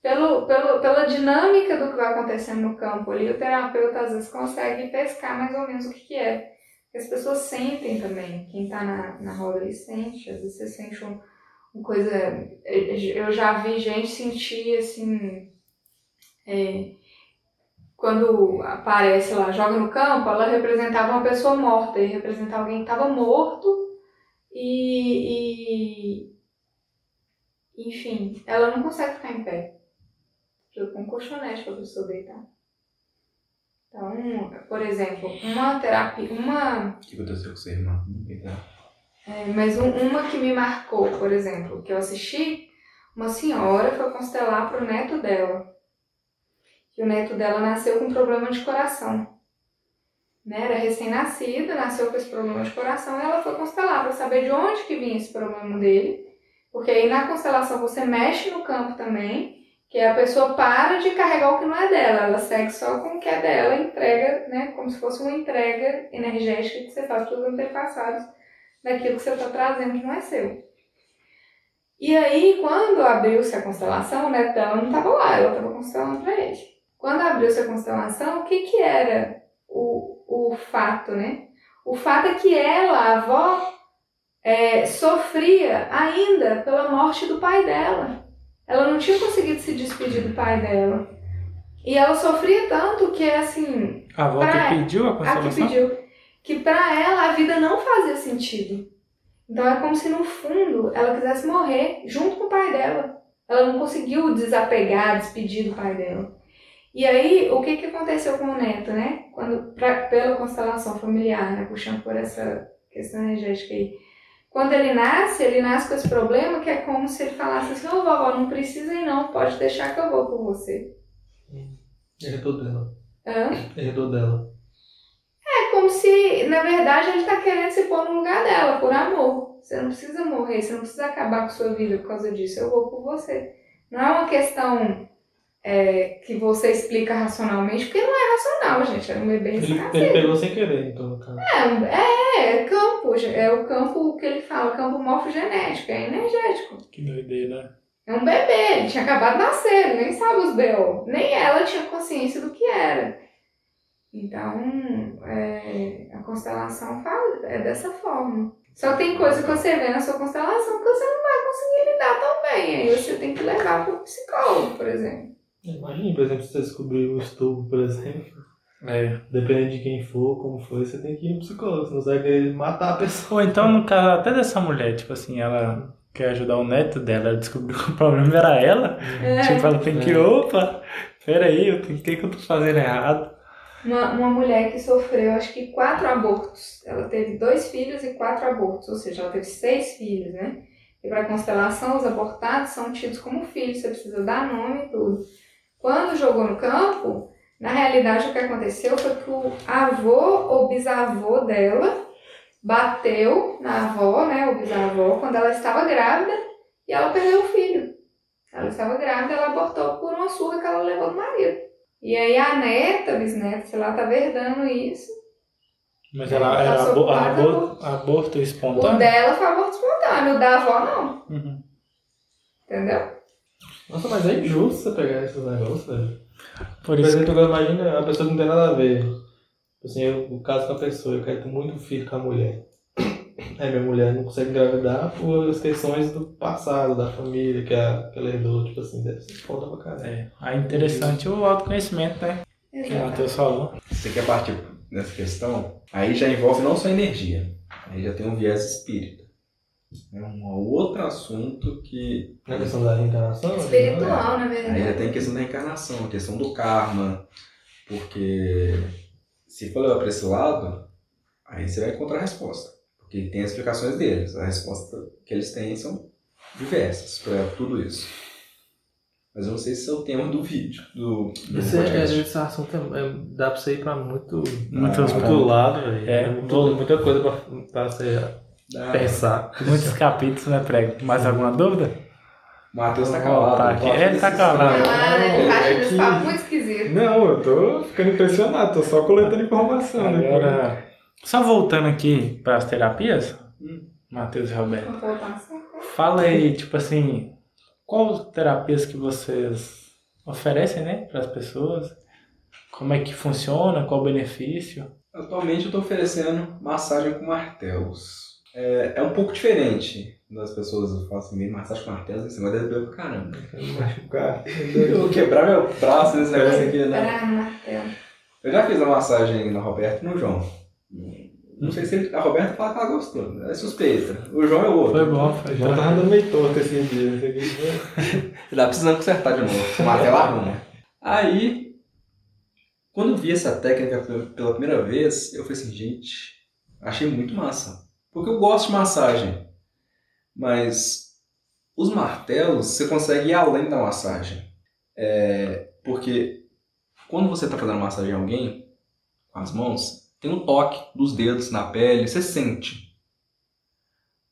Pelo, pelo, pela dinâmica do que vai acontecendo no campo ali, o terapeuta às vezes consegue pescar mais ou menos o que, que é. Porque as pessoas sentem também, quem tá na, na roda ali sente, às vezes você sente um, uma coisa. Eu já vi gente sentir assim. é, quando aparece lá, joga no campo, ela representava uma pessoa morta e representava alguém que estava morto e, e. Enfim, ela não consegue ficar em pé. Com um colchonete pra pessoa deitar. Então, por exemplo, uma terapia. Uma O que aconteceu com seu irmão? é, mas um- uma que me marcou, por exemplo, que eu assisti, uma senhora foi constelar para o neto dela. Que o neto dela nasceu com problema de coração. Né? Era recém-nascida, nasceu com esse problema de coração e ela foi constelar para saber de onde que vinha esse problema dele. Porque aí na constelação você mexe no campo também, que a pessoa para de carregar o que não é dela, ela segue só com o que é dela, entrega, né? Como se fosse uma entrega energética que você faz para os antepassados daquilo que você está trazendo que não é seu. E aí, quando abriu-se a constelação, neto dela não estava lá, ela estava constelando para ele. Quando abriu-se a constelação, o que que era o, o fato, né? O fato é que ela, a avó, é, sofria ainda pela morte do pai dela. Ela não tinha conseguido se despedir do pai dela. E ela sofria tanto que, assim, A avó Pra- que pediu a a que consolação? pediu, que pra ela a vida não fazia sentido. Então é como se no fundo ela quisesse morrer junto com o pai dela. Ela não conseguiu desapegar, despedir do pai dela. E aí, o que, que aconteceu com o neto, né? Quando, pra- pela constelação familiar, né? Puxando por essa questão energética aí. Quando ele nasce, ele nasce com esse problema que é como se ele falasse assim, ô vovó, não precisa ir não, pode deixar que eu vou por você. Herdou dela. Hã? Herdou dela. É como se, na verdade, ele tá querendo se pôr no lugar dela, por amor. Você não precisa morrer, você não precisa acabar com sua vida por causa disso. Eu vou por você. Não é uma questão é, que você explica racionalmente, porque não é racional, gente. Era um bebê Ele, ele recém-nascido. pegou sem querer, então, no caso. É, é, é campo, é o campo que ele fala, campo morfogenético, é energético. Que doideira. É um bebê, ele tinha acabado de nascer, ele nem sabe os B.O. Nem ela tinha consciência do que era. Então, é, a constelação fala é dessa forma. Só que tem coisa que você vê na sua constelação que você não vai conseguir lidar tão bem. Aí você tem que levar para o psicólogo, por exemplo. Imagina, por exemplo, se você descobrir um estupro, por exemplo. É. Dependendo de quem for, como foi, você tem que ir no psicólogo, senão você vai querer matar a pessoa. Ou então, no caso até dessa mulher, tipo assim, ela quer ajudar o neto dela, ela descobriu que o problema era ela. É. Tipo, ela tem que, É. opa, peraí, eu tenho- o que, que eu tô fazendo errado? Uma, uma mulher que sofreu, acho que quatro abortos. Ela teve dois filhos e quatro abortos, ou seja, ela teve seis filhos, né? E para constelação, os abortados são tidos como filhos, você precisa dar nome e tudo. Quando jogou no campo, na realidade o que aconteceu foi que o avô ou bisavô dela bateu na avó, né, o bisavó, quando ela estava grávida e ela perdeu o filho. Ela estava grávida, ela abortou por uma surra que ela levou do marido. E aí a neta, bisneta, sei lá, tava herdando isso. Mas É, ela era aborto, aborto O espontâneo? dela foi aborto espontâneo, o da avó não. Uhum. Entendeu? Nossa, mas é injusto você pegar esses negócios, velho. Por Por isso exemplo, agora imagina uma pessoa que não tem nada a ver. Tipo Assim, eu, caso com a pessoa, eu quero ter muito filho com a mulher. Aí minha mulher não consegue engravidar por as questões do passado, da família, que, a, que ela herdou, tipo assim, deve ser foda pra caralho. É, aí interessante o autoconhecimento, né? Que o Exato. Matheus falou. Você quer partir nessa questão? Aí já envolve não só energia, aí já tem um viés espírita. É um outro assunto que Na questão da reencarnação? Espiritual, na verdade. tem a questão da reencarnação, a questão do karma, porque se for levar para esse lado, aí você vai encontrar a resposta. Porque tem as explicações deles, a resposta que eles têm são diversas para tudo isso. Mas eu não sei se é o tema do vídeo, do, do Esse, é, podcast. esse assunto é, é- dá pra você ir pra muito, Muitos muito pontos. lado, velho. É, É, muito- muita coisa pra, pra você Dá- pensar. Muitos capítulos, né, Prego? Mais alguma dúvida? Matheus tá calado. tô aqui. achando Ele tá calado. Ah, ele tá é achando esse papo muito esquisito. Não, eu tô ficando impressionado, tô só coletando informação. né? Agora, só voltando aqui para as terapias, Hum. Matheus e Roberto, Vou voltar fala aí, tipo assim, quais terapias que vocês oferecem, né, para as pessoas? Como é que funciona? Qual o benefício? Atualmente eu estou oferecendo massagem com martelos. É, é um pouco diferente das pessoas falam assim, meio massagem com martelos, esse negócio deve doer pra caramba. Machucar. Eu vou quebrar meu braço nesse negócio aqui, né? Martelo. Eu já fiz a massagem no Roberto e no João. Não sei se ele, a Roberta fala que ela gostou, né? é suspeita. O João é o outro. Foi bom, foi Já bom. tava dando meio torto esse dia. Ele tá precisando consertar de novo. O martelo arruma. Aí, quando eu vi essa técnica pela- pela primeira vez, eu falei assim, gente, achei muito massa. Porque eu gosto de massagem. Mas os martelos, você consegue ir além da massagem. É, porque quando você está fazendo massagem em alguém, com as mãos, tem um toque dos dedos na pele, você sente.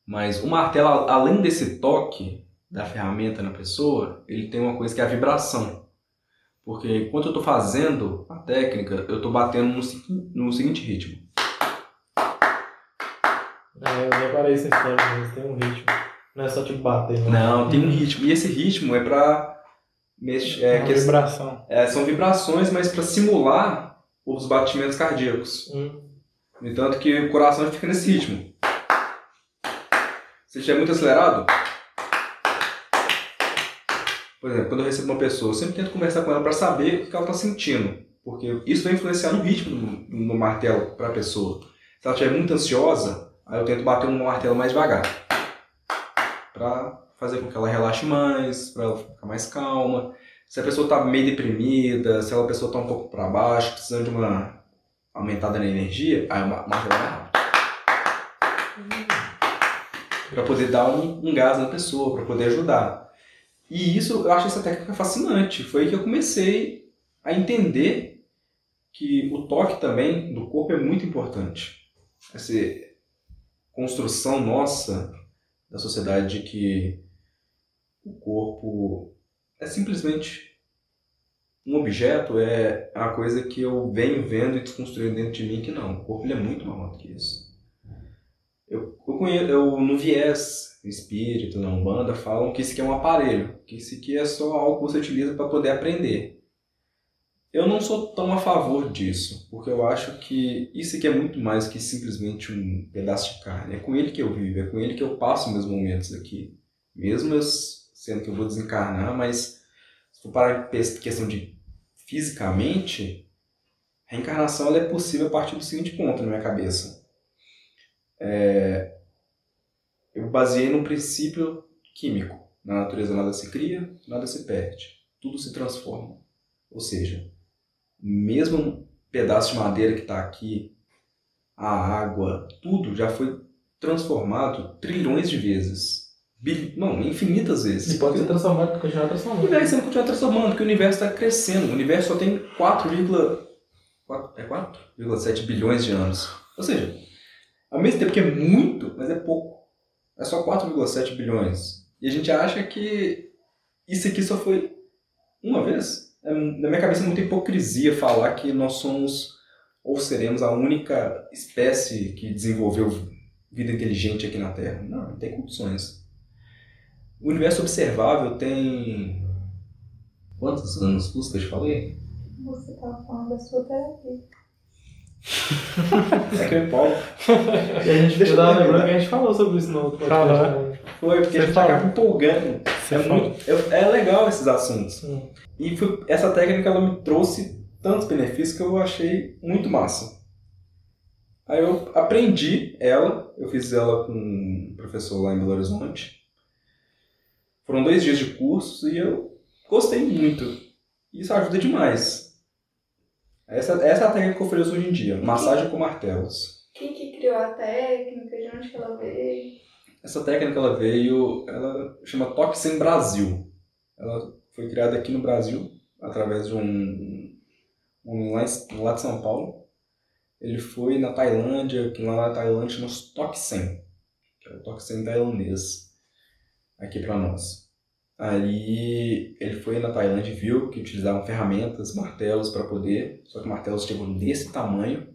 Mas o martelo, além desse toque da ferramenta na pessoa, ele tem uma coisa que é a vibração. Porque enquanto eu estou fazendo a técnica, eu estou batendo no, no seguinte ritmo. É, eu reparei nesse tempo, mas tem um ritmo. Não é só tipo bater, né? Não, tem um ritmo. E esse ritmo é para mexer. É, Uma que- vibração. é, são vibrações, mas para simular os batimentos cardíacos. Hum. No entanto que o coração fica nesse ritmo. Se estiver muito acelerado, por exemplo, quando eu recebo uma pessoa, eu sempre tento conversar com ela para saber o que ela está sentindo, porque isso vai influenciar no ritmo no, no martelo para a pessoa. Se ela estiver muito ansiosa, aí eu tento bater um martelo mais devagar, para fazer com que ela relaxe mais, para ela ficar mais calma. Se a pessoa está meio deprimida, se a pessoa está um pouco para baixo, precisando de uma aumentada na energia, aí ma- martelo é mais rápido. Para poder dar um, um gás na pessoa, para poder ajudar. E isso, eu acho essa técnica fascinante. Foi que eu comecei a entender que o toque também do corpo é muito importante. Essa construção nossa da sociedade de que o corpo é simplesmente um objeto, é uma coisa que eu venho vendo e desconstruindo dentro de mim que não. O corpo ele é muito maior do que isso. Eu, eu, conheço, eu no viés espírito, na Umbanda, falam que isso aqui é um aparelho, que isso aqui é só algo que você utiliza para poder aprender. Eu não sou tão a favor disso, porque eu acho que isso aqui é muito mais que simplesmente um pedaço de carne. É com ele que eu vivo, é com ele que eu passo meus momentos aqui. Mesmo eu sendo que eu vou desencarnar, mas se for pes- questão de fisicamente, a reencarnação ela é possível a partir do seguinte ponto na minha cabeça. É, eu baseei num princípio químico. Na natureza nada se cria, nada se perde. Tudo se transforma. Ou seja, mesmo um pedaço de madeira que está aqui, a água, tudo já foi transformado trilhões de vezes. Bil... Não, infinitas vezes. E pode ser transformado, continuar O transformando. universo sempre continua transformando, porque o universo está crescendo. O universo só tem 4, é 4,7 bilhões de anos. Ou seja, ao mesmo tempo que é muito, mas é pouco. É só 4,7 bilhões. E a gente acha que isso aqui só foi uma vez. É, na minha cabeça é muita hipocrisia falar que nós somos ou seremos a única espécie que desenvolveu vida inteligente aqui na Terra. Não, não tem condições. O universo observável tem. Quantos anos que eu te falei? Você tava falando da sua terapia. É que eu empolgo. E a gente Deixa eu terminar. lembrando que a gente falou sobre isso no outro podcast. Falou. Foi, porque Você a gente fala. acaba empolgando. É, muito, é, é legal esses assuntos. Hum. E foi- essa técnica ela me trouxe tantos benefícios que eu achei muito massa. Aí eu aprendi ela, eu fiz ela com um professor lá em Belo Horizonte. Foram dois dias de curso e eu gostei muito. Isso ajuda demais. Essa, essa é a técnica que eu ofereço hoje em dia, massagem com martelos. Quem que criou a técnica? De onde que ela veio? Essa técnica ela veio, ela chama Sem Brasil. Ela foi criada aqui no Brasil através de um, um lá, lá de São Paulo. Ele foi na Tailândia, que lá na Tailândia chama Toque Sem, que é o Sem tailandês aqui para nós. Aí ele foi na Tailândia e viu que utilizavam ferramentas, martelos para poder, só que martelos chegam desse tamanho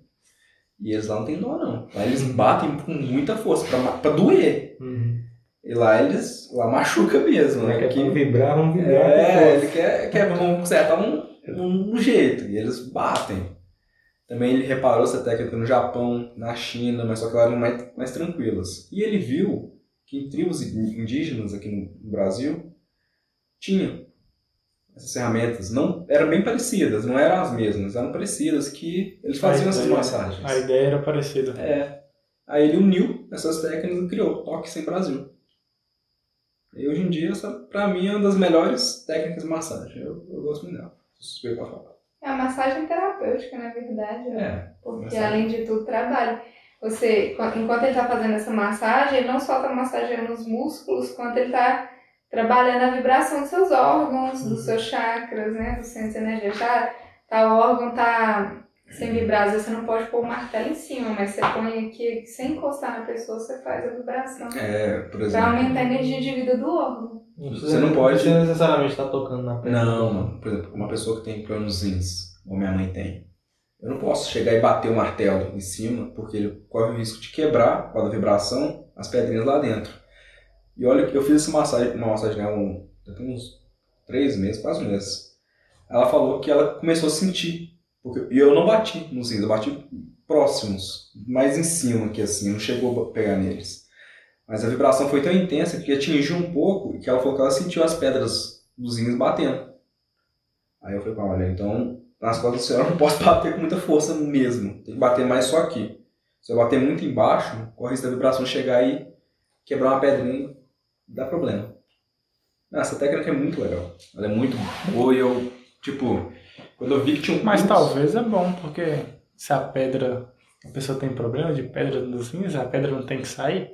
e eles lá não tem dó não. Lá eles batem com muita força pra, pra doer. Uhum. E lá eles lá machuca mesmo, né? Quer Que- vibrar, vamos vibrar. é, ele quer, quer vamos consertar um, um, jeito. E eles batem. Também ele reparou essa técnica no Japão, na China, mas só que elas eram mais, mais tranquilas. E ele viu que em tribos indígenas aqui no Brasil tinha essas ferramentas. Não, eram bem parecidas, não eram as mesmas, eram parecidas que eles faziam A essas ideia- massagens. A ideia era parecida. É. Aí ele uniu essas técnicas e criou Toque Sem Brasil. E hoje em dia, essa pra mim é uma das melhores técnicas de massagem. Eu, eu gosto muito dela. Sou suspeito pra falar. É uma massagem terapêutica, na verdade. né? É. Porque massagem. além de tudo, trabalha. Você, enquanto ele está fazendo essa massagem, ele não só está massageando os músculos, quanto ele está trabalhando a vibração dos seus órgãos, dos seus chakras, né? Dos centros energéticos. Tá, tá, o órgão tá sem vibrar, às vezes você não pode pôr o martelo em cima, mas você põe aqui, sem encostar na pessoa, você faz a vibração. É, por Pra exemplo. aumentar a energia de vida do órgão. Você não pode- necessariamente estar tocando na pele. Não, não. Por exemplo, uma pessoa que tem problema nos rins, como minha mãe tem. Eu não posso chegar e bater o martelo em cima, porque ele corre o risco de quebrar, com a vibração, as pedrinhas lá dentro. E olha que eu fiz essa massagem, uma massagem nela um, tem uns três meses, quase um mês. Ela falou que ela começou a sentir Porque, e eu não bati nos rins, eu bati próximos, mais em cima aqui assim, não chegou a pegar neles. Mas a vibração foi tão intensa que atingiu um pouco que ela falou que ela sentiu as pedras dos rins batendo. Aí eu falei ela, olha, então nas costas da senhora eu não posso bater com muita força mesmo, tem que bater mais só aqui. Se eu bater muito embaixo, corre risco da vibração chegar e quebrar uma pedrinha, dá problema. Essa técnica é muito legal. Ela é muito boa e eu, tipo, quando eu vi que tinha um Mas curso- talvez é bom, porque se a pedra. A pessoa tem problema de pedra nos rins, a pedra não tem que sair.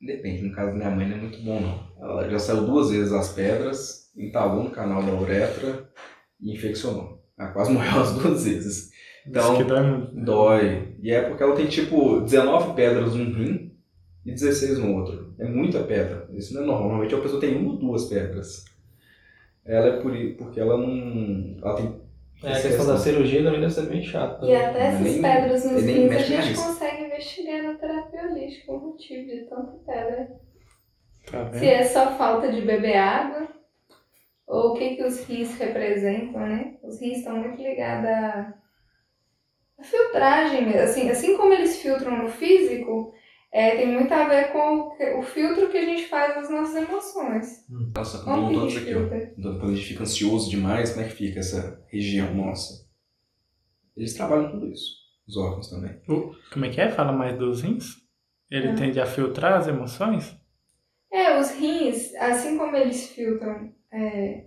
Depende, no caso da minha mãe não é muito bom não. Ela já saiu duas vezes as pedras, entalou no canal da uretra e infeccionou. Ela quase morreu as duas vezes. Diz que Então, dói muito. dói. E é porque ela tem tipo 19 pedras num rim e 16 no outro. É muita pedra. Isso não é normal. Normalmente a pessoa tem uma ou duas pedras. Ela é por, porque ela não. Ela tem. É, a questão da cirurgia também deve ser bem chata. E até essas Nem- pedras nos rins a gente consegue investigar na terapia holística o motivo de tanta pedra. Tá? Se é só falta de beber água, ou o que, que os rins representam, né? Os rins estão muito ligados à filtragem mesmo. Assim, assim como eles filtram no físico, é, tem muito a ver com o, o filtro que a gente faz das nossas emoções. Nossa, Como que a voltando gente aqui, ó. Quando a gente fica ansioso demais, como é que fica essa região nossa? Eles trabalham tudo isso. Os órgãos também. Como é que é? Fala mais dos rins? Ele Ah. tende a filtrar as emoções? É, os rins, assim como eles filtram é,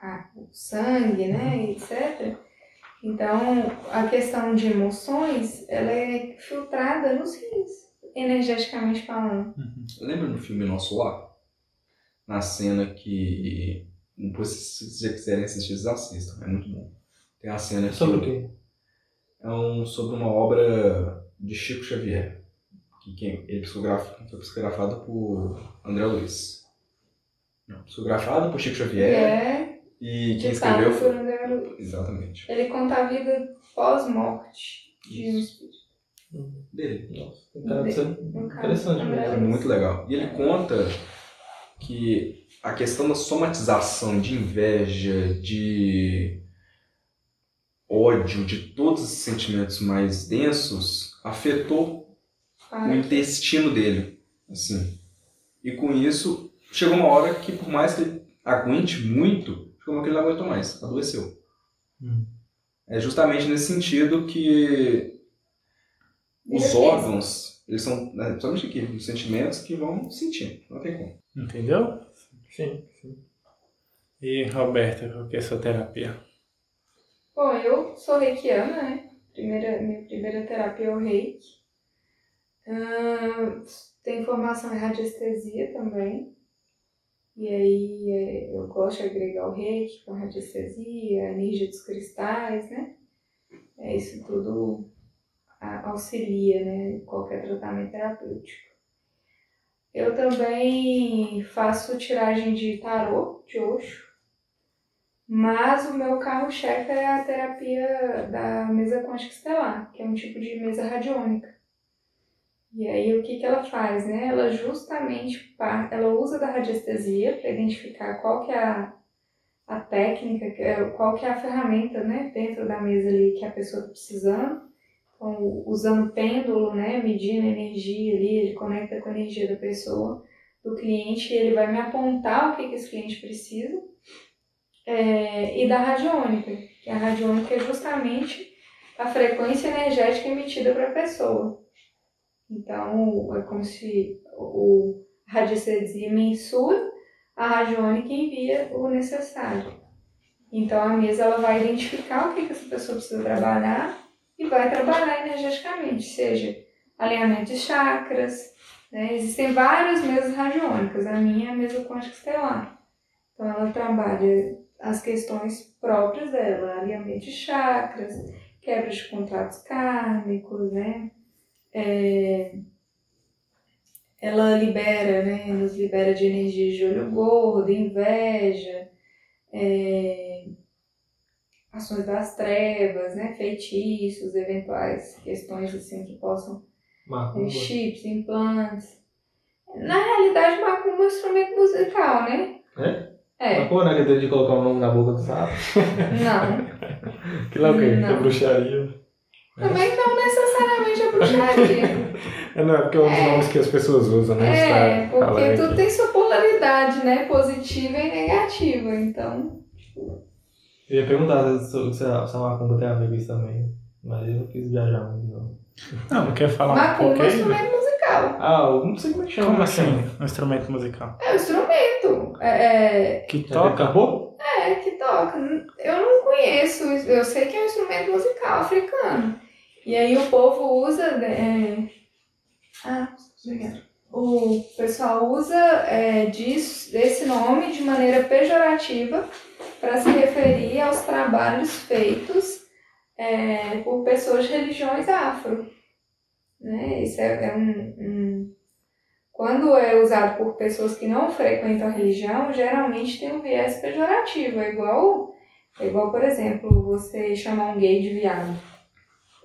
a- o sangue, né, etc. Então, a questão de emoções, ela é filtrada nos rins, energeticamente falando. Lembra no filme Nosso Lar? Na cena que. Depois, se vocês já quiserem assistir, vocês assistam. É muito bom. Tem a cena que. Sobre o quê? É um, sobre uma obra de Chico Xavier. Que quem, ele psicograf, foi psicografado por André Luiz. Não, psicografado por Chico Xavier. é E quem escreveu por foi. André Luiz. Exatamente. Ele conta a vida pós-morte de um espírito. Dele. Nossa, Um cara, interessante André mesmo. É muito legal. E ele conta que a questão da somatização de inveja, de ódio, de todos esses sentimentos mais densos, afetou o Fala. intestino dele, assim. E com isso, chegou uma hora que por mais que ele aguente muito, chegou uma hora que ele não aguentou mais, adoeceu. Hum. É justamente nesse sentido que os órgãos, eles são, né, principalmente aqui, os sentimentos que vão sentir, não tem como. Entendeu? Sim, sim. E Roberta, qual que é a sua terapia? Bom, eu sou reikiana, né? Primeira, minha primeira terapia é o reiki. Ahn, tenho formação em radiestesia também. E aí é, eu gosto de agregar o reiki com radiestesia, a energia dos cristais, né? É, isso tudo auxilia, né? Qualquer tratamento terapêutico. Eu também faço tiragem de tarô, de Osho. Mas o meu carro-chefe é a terapia da mesa quântica estelar, que é um tipo de mesa radiônica. E aí o que, que ela faz, né? Ela justamente ela usa da radiestesia para identificar qual que é a, a técnica, é- qual que é a ferramenta, né, dentro da mesa ali que a pessoa está precisando. Então, usando pêndulo, né, medindo a energia ali, ele conecta com a energia da pessoa, do cliente, e ele vai me apontar o que, que esse cliente precisa. É, e da radiônica, que a radiônica é justamente a frequência energética emitida para a pessoa. Então, é como se o radiestesia mensura, a radiônica envia o necessário. Então, a mesa ela vai identificar o que, que essa pessoa precisa trabalhar e vai trabalhar energeticamente, seja alinhamento de chakras, né? Existem várias mesas radiônicas, a minha é a mesa quântica estelar. Então, ela trabalha as questões próprias dela, alinhamento de chakras, quebra de contratos kármicos, né? É, ela libera, né? Nos libera de energia de olho gordo, inveja, é, ações das trevas, né? Feitiços, eventuais questões assim que possam Macumba. é, chips, implantes. Na realidade, macumba é um instrumento musical, né? É? É, Mas pô, né? Que de colocar o nome na boca do sapo. não. Que lá o quê? Não. É bruxaria. Também não necessariamente é bruxaria. É, não, é porque é um dos É. nomes que as pessoas usam, né? É, porque aqui. tudo tem sua polaridade, né? Positiva e negativa. Então, Eu ia perguntar se, se, a se a macumba tem a ver com isso também. Mas eu não quis viajar muito, não. Não, não quer falar um macumba é um pouquinho? instrumento musical. Ah, eu não sei como é que chama. Como assim? Um instrumento musical. É um instrumento. É, Que Já toca toca? acabou? é, que toca. Eu não conheço, eu sei que é um instrumento musical africano. E aí o povo usa. é, Ah, obrigada. O pessoal usa é, disso, desse nome de maneira pejorativa para se referir aos trabalhos feitos é, por pessoas de religiões afro. Né? Isso é, é um, um- Quando é usado por pessoas que não frequentam a religião, geralmente tem um viés pejorativo. É igual, é igual, por exemplo, você chamar um gay de viado.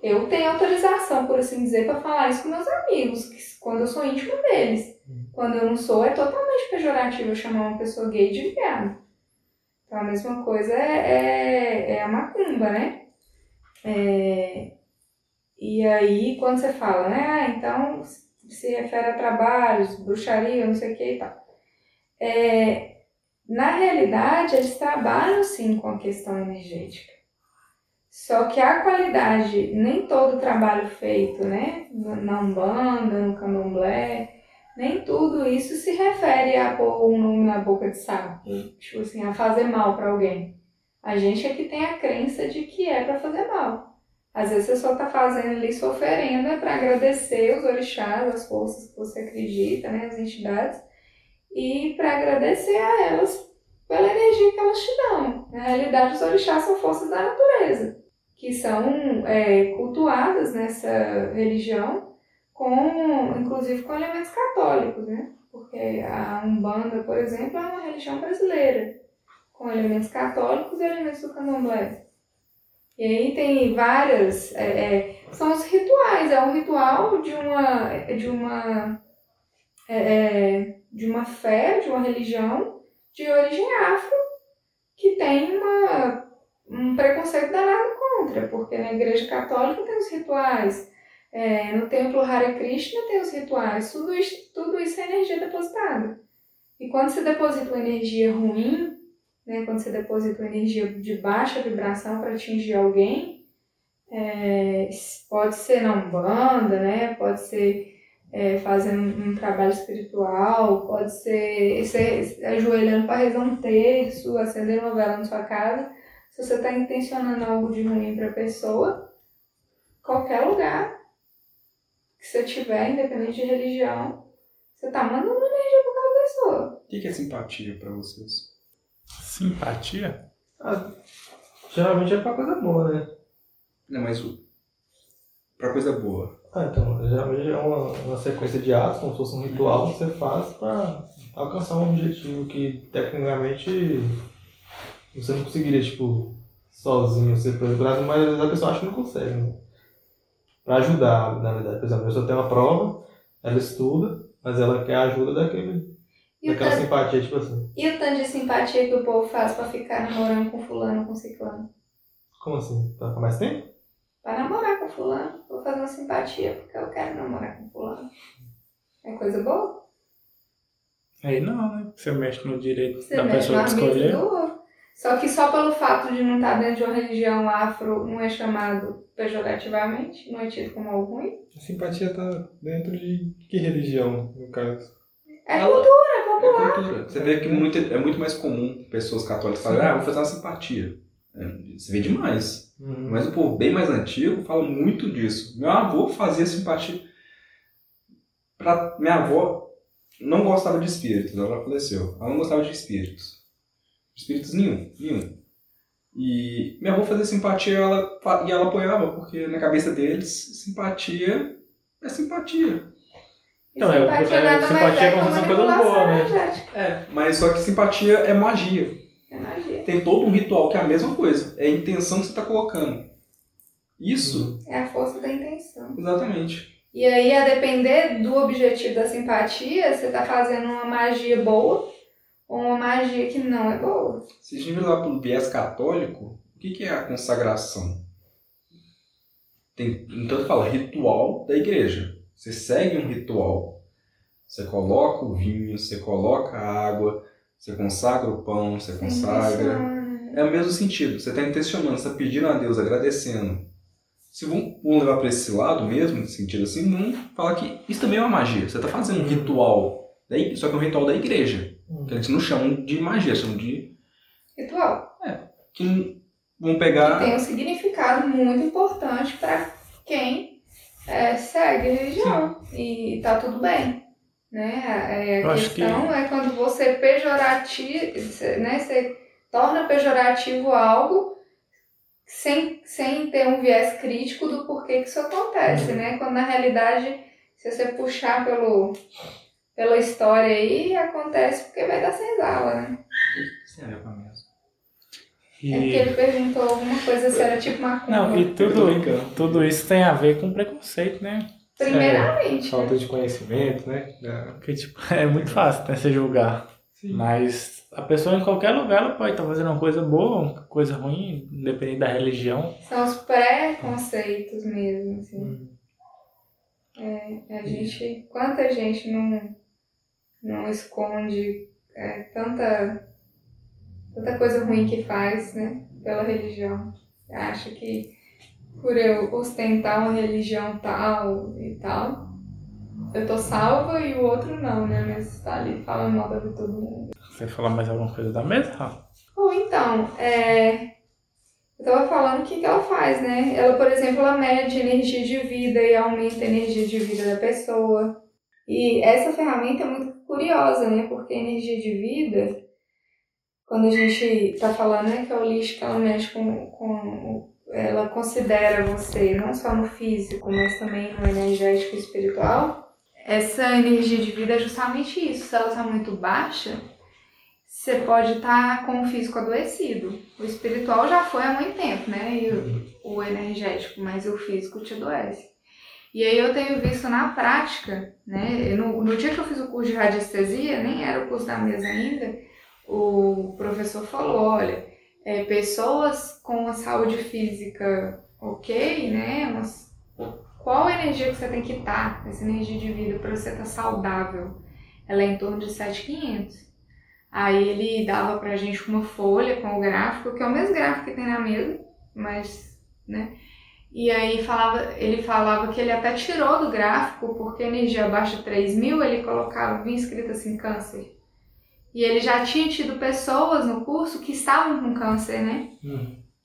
Eu tenho autorização, por assim dizer, para falar isso com meus amigos, que- quando eu sou íntima deles. Quando eu não sou, é totalmente pejorativo eu chamar uma pessoa gay de viado. Então a mesma coisa é, é, é a macumba, né? É, e aí, quando você fala, né? Ah, então se refere a trabalhos, bruxaria, não sei o que e tal. É, na realidade, eles trabalham sim com a questão energética. Só que a qualidade, nem todo trabalho feito, né? Na Umbanda, no Candomblé, nem tudo isso se refere a pôr um nome na boca de sapo. Tipo assim, a fazer mal para alguém. A gente é que tem a crença de que é para fazer mal. Às vezes você só tá fazendo ali sua oferenda para agradecer os orixás, as forças que você acredita, né? As entidades. E para agradecer a elas pela energia que elas te dão. Na realidade, os orixás são forças da natureza, que são é, cultuadas nessa religião, com, inclusive com elementos católicos, né? Porque a Umbanda, por exemplo, é uma religião brasileira, com elementos católicos e elementos do candomblé. E aí tem várias. é, é, são os rituais, é um ritual de uma. de uma. é, é, de uma fé, de uma religião de origem afro, que tem uma, um preconceito danado contra, porque na igreja católica tem os rituais, é, no templo Hare Krishna tem os rituais, tudo isso, tudo isso é energia depositada. E quando você deposita uma energia ruim, né, quando você deposita uma energia de baixa vibração para atingir alguém, é, pode ser na Umbanda, né, pode ser é, fazendo um trabalho espiritual, pode ser você ajoelhando para rezar um terço, acender uma vela na sua casa. Se você está intencionando algo de ruim para a pessoa, qualquer lugar que você tiver, independente de religião, você está mandando uma energia para aquela pessoa. O que que é simpatia pra vocês? Simpatia? Ah, geralmente é pra coisa boa, né? Não, mas o... pra coisa boa. Ah, então, geralmente é uma, uma sequência de atos, como se fosse um ritual que você faz pra alcançar um objetivo que tecnicamente você não conseguiria, tipo, sozinho ser procurado, mas a pessoa acha que não consegue, né? Pra ajudar, na verdade. Por exemplo, a pessoa tem uma prova, ela estuda, mas ela quer a ajuda daquele, E daquela tanto, simpatia, tipo assim. e o tanto de simpatia que o povo faz para ficar namorando com fulano, com ciclano? Como assim? Pra ficar mais tempo? Para namorar com fulano, vou fazer uma simpatia porque eu quero namorar com fulano. É coisa boa? Aí não, né? Você mexe no direito Você da pessoa arbítrio escolher. do. Só que só pelo fato de não estar dentro de uma religião afro não é chamado pejorativamente, não é tido como algo ruim. A simpatia tá dentro de que religião, no caso? É cultura, é popular. É cultura. Você vê que muito, é muito mais comum pessoas católicas falarem, ah, vou fazer uma simpatia. É, Você vê demais. Mas o povo bem mais antigo fala muito disso. Meu avô fazia simpatia. Pra... Minha avó não gostava de espíritos, ela faleceu. Ela não gostava de espíritos. Espíritos nenhum, nenhum. E minha avó fazia simpatia ela, e ela apoiava, porque na cabeça deles, simpatia é simpatia. E Não, é- simpatia é- mais simpatia é é como uma coisa boa, né? energética. É, mas só que simpatia é magia. É magia. Tem todo um ritual que é a mesma coisa. É a intenção que você está colocando. Isso, É a força da intenção. exatamente. E aí, a depender do objetivo da simpatia, você tá fazendo uma magia boa uma magia que não é boa. Se a gente vir lá pelo viés católico, o que, que é a consagração? Tem, então fala ritual da igreja. Você segue um ritual. Você coloca o vinho, você coloca a água, você consagra o pão, você consagra. Funciona. É o mesmo sentido. Você está intencionando, você está pedindo a Deus, agradecendo. Se vão, vão levar para esse lado mesmo, nesse sentido assim, vão falar que isso também é uma magia. Você está fazendo um ritual, só que é um ritual da igreja. Que eles não chamam de magia, chamam de. Ritual. que vão Que pegar. tem um significado muito importante para quem é, segue a religião. E tá tudo bem. Né? É, Eu a acho que- questão é quando você pejorativo, né? Você torna pejorativo algo sem, sem ter um viés crítico do porquê que isso acontece, né? Quando na realidade, se você puxar pelo, pela história aí, acontece porque vai dar senzala, né? Serve pra mesmo. É porque E, ele perguntou alguma coisa se era tipo macumba. não, e tudo, tudo isso tem a ver com preconceito, né? Primeiramente, né? Falta de conhecimento, né? Porque, tipo, é muito fácil, né, você julgar. Mas a pessoa em qualquer lugar ela pode estar fazendo uma coisa boa, uma coisa ruim, independente da religião. São os preconceitos mesmo, assim. Hum. É, a gente, quanta gente não, não esconde é, tanta, tanta coisa ruim que faz, né, pela religião. Acha que por eu ostentar uma religião tal e tal, eu tô salva e o outro não, né, mas tá ali falando mal da vida de todo mundo. Você falar mais alguma coisa da mesa, Rafa? Ou então, é, eu tava falando o que, que ela faz, né? Ela, por exemplo, ela mede energia de vida e aumenta a energia de vida da pessoa. E essa ferramenta é muito curiosa, né? Porque a energia de vida, quando a gente tá falando né, que a holística ela mexe com, com. Ela considera você não só no físico, mas também no energético e espiritual. Essa energia de vida é justamente isso. Se ela tá muito baixa, você pode estar com o físico adoecido. O espiritual já foi há muito tempo, né? E o, o energético, mas o físico te adoece. E aí eu tenho visto na prática, né? No, no dia que eu fiz o curso de radiestesia, nem era o curso da mesa ainda, o professor falou, olha, é, pessoas com a saúde física ok, né? Mas qual a energia que você tem que estar, essa energia de vida, para você estar saudável? Ela é em torno de 7,500. Aí ele dava pra gente uma folha com o gráfico, que é o mesmo gráfico que tem na mesa, mas, né? E aí falava, ele falava que ele até tirou do gráfico, porque energia abaixo de 3 mil, ele colocava, vinha escrito assim, câncer. E ele já tinha tido pessoas no curso que estavam com câncer, né?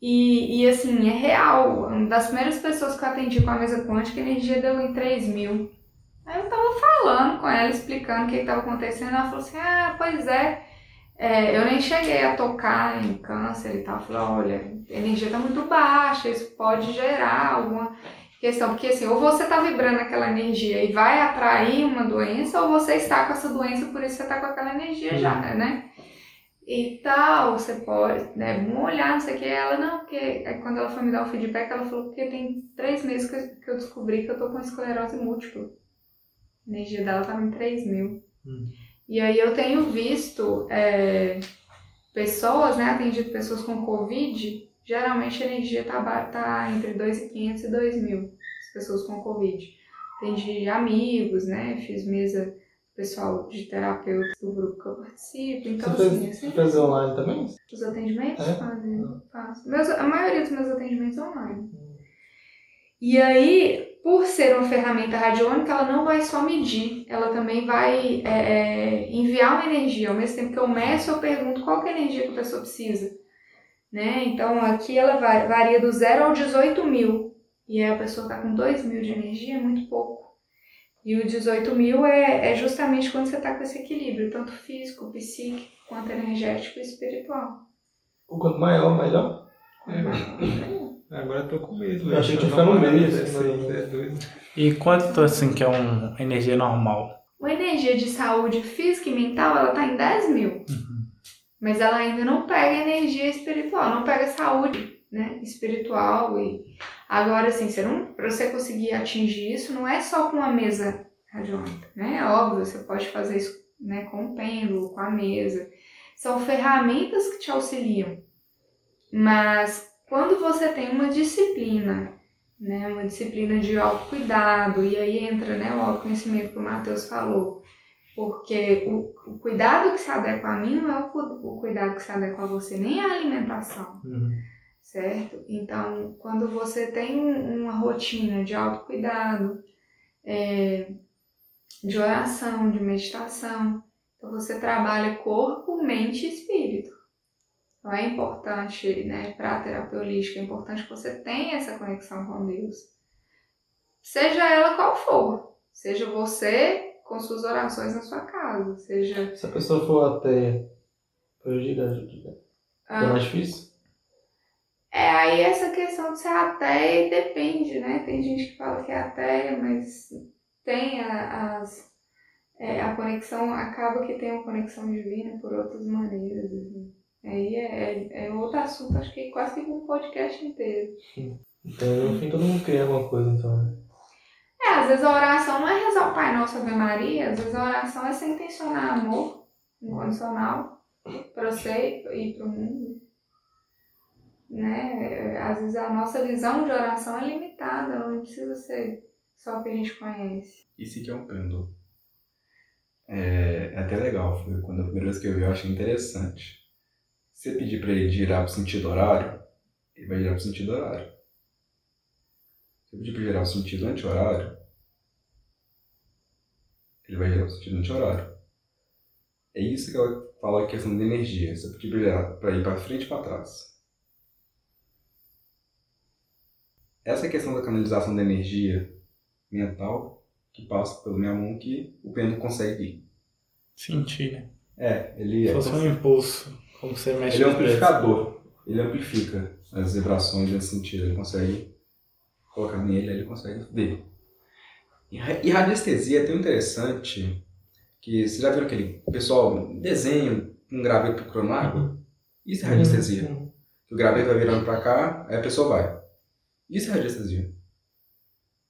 E, e assim, é real. Uma das primeiras pessoas que eu atendi com a mesa quântica, a energia deu em 3 mil. Aí eu tava falando com ela, explicando o que estava acontecendo. Ela falou assim: Ah, pois é. É, eu nem cheguei a tocar em câncer e tal. Falei: Olha, a energia tá muito baixa, isso pode gerar alguma questão. Porque assim, ou você tá vibrando aquela energia e vai atrair uma doença, ou você está com essa doença, por isso você tá com aquela energia já, né? e tal, você pode, né, vamos olhar, não sei o que, ela não, porque aí quando ela foi me dar o feedback, ela falou que tem três meses que eu, que eu descobri que eu tô com esclerose múltipla. A energia dela tava em 3 mil. E aí eu tenho visto é, pessoas, né, atendido pessoas com Covid, geralmente a energia tá, tá entre 2.500 e 2.000, as pessoas com Covid. Atendi amigos, né, fiz mesa pessoal de terapeutas do grupo que eu participo, então Você assim, fez, você fez online também? os atendimentos? É? Fazem, faço. Meus, a maioria dos meus atendimentos online. E aí, por ser uma ferramenta radiônica, ela não vai só medir, ela também vai é, é, enviar uma energia. Ao mesmo tempo que eu meço, eu pergunto qual que é a energia que a pessoa precisa. Né? Então, aqui ela varia do 0 ao 18 mil. E aí a pessoa está com 2 mil de energia, é muito pouco. E o 18 mil é, é justamente quando você está com esse equilíbrio, tanto físico, psíquico, quanto energético e espiritual. O quanto maior, melhor. Agora eu tô com medo. Eu achei que ficar no meio, né? assim, é. E quanto assim que é uma energia normal? Uma energia de saúde física e mental, ela tá em 10 mil. Mas ela ainda não pega energia espiritual, não pega saúde, né, espiritual e agora assim, você não, para você conseguir atingir isso, não é só com uma mesa radiônica, né? É óbvio, você pode fazer isso, né, com o pêndulo, com a mesa. São ferramentas que te auxiliam. Mas quando você tem uma disciplina, né, uma disciplina de autocuidado, e aí entra né, o autoconhecimento que o Matheus falou, porque o, o cuidado que se adequa a mim não é o, o cuidado que se adequa a você, nem a alimentação Uhum. certo? Então, quando você tem um- uma rotina de autocuidado, é, de oração, de meditação, então você trabalha corpo, mente e espírito. Então é importante, né, para a terapia holística, é importante que você tenha essa conexão com Deus. Seja ela qual for. Seja você com suas orações na sua casa, seja... Se a pessoa for até prejudicar, ajuda. ah, É mais difícil? É, aí essa questão de ser ateia depende, né? Tem gente que fala que é ateia, mas tem a, as, é, a conexão, acaba que tem uma conexão divina por outras maneiras. assim. Aí é, é, é outro assunto, acho que quase que um podcast inteiro. Então, no fim, todo mundo cria alguma coisa, então, né? É, às vezes a oração não é rezar o Pai Nosso Ave Maria, às vezes a oração é você intencionar amor incondicional para você e para o mundo. Né? Às vezes a nossa visão de oração é limitada, não precisa ser só o que a gente conhece. Isso aqui é um pêndulo. É, é até legal, foi quando a primeira vez que eu vi eu achei interessante. Se você pedir para ele girar pro sentido horário, ele vai girar pro sentido horário. Se eu pedir para girar pro sentido anti-horário, ele vai girar pro sentido anti-horário. É isso que ela fala a questão da energia. Se eu pedir para girar para ir para frente e para trás. Essa questão da canalização da energia mental que passa pela minha mão que o pêndulo consegue ir. Sentir, né? É, ele Se é, fosse um impulso, como você mexe ele é um amplificador. Ele amplifica as vibrações nesse sentido. Ele consegue colocar nele, ele consegue ver. E ra- e radiestesia é tão interessante que você já viu aquele pessoal desenho um graveto procurando água? Isso é radiestesia. Uhum. O graveto vai virando pra cá, aí a pessoa vai. Isso é radiestesia.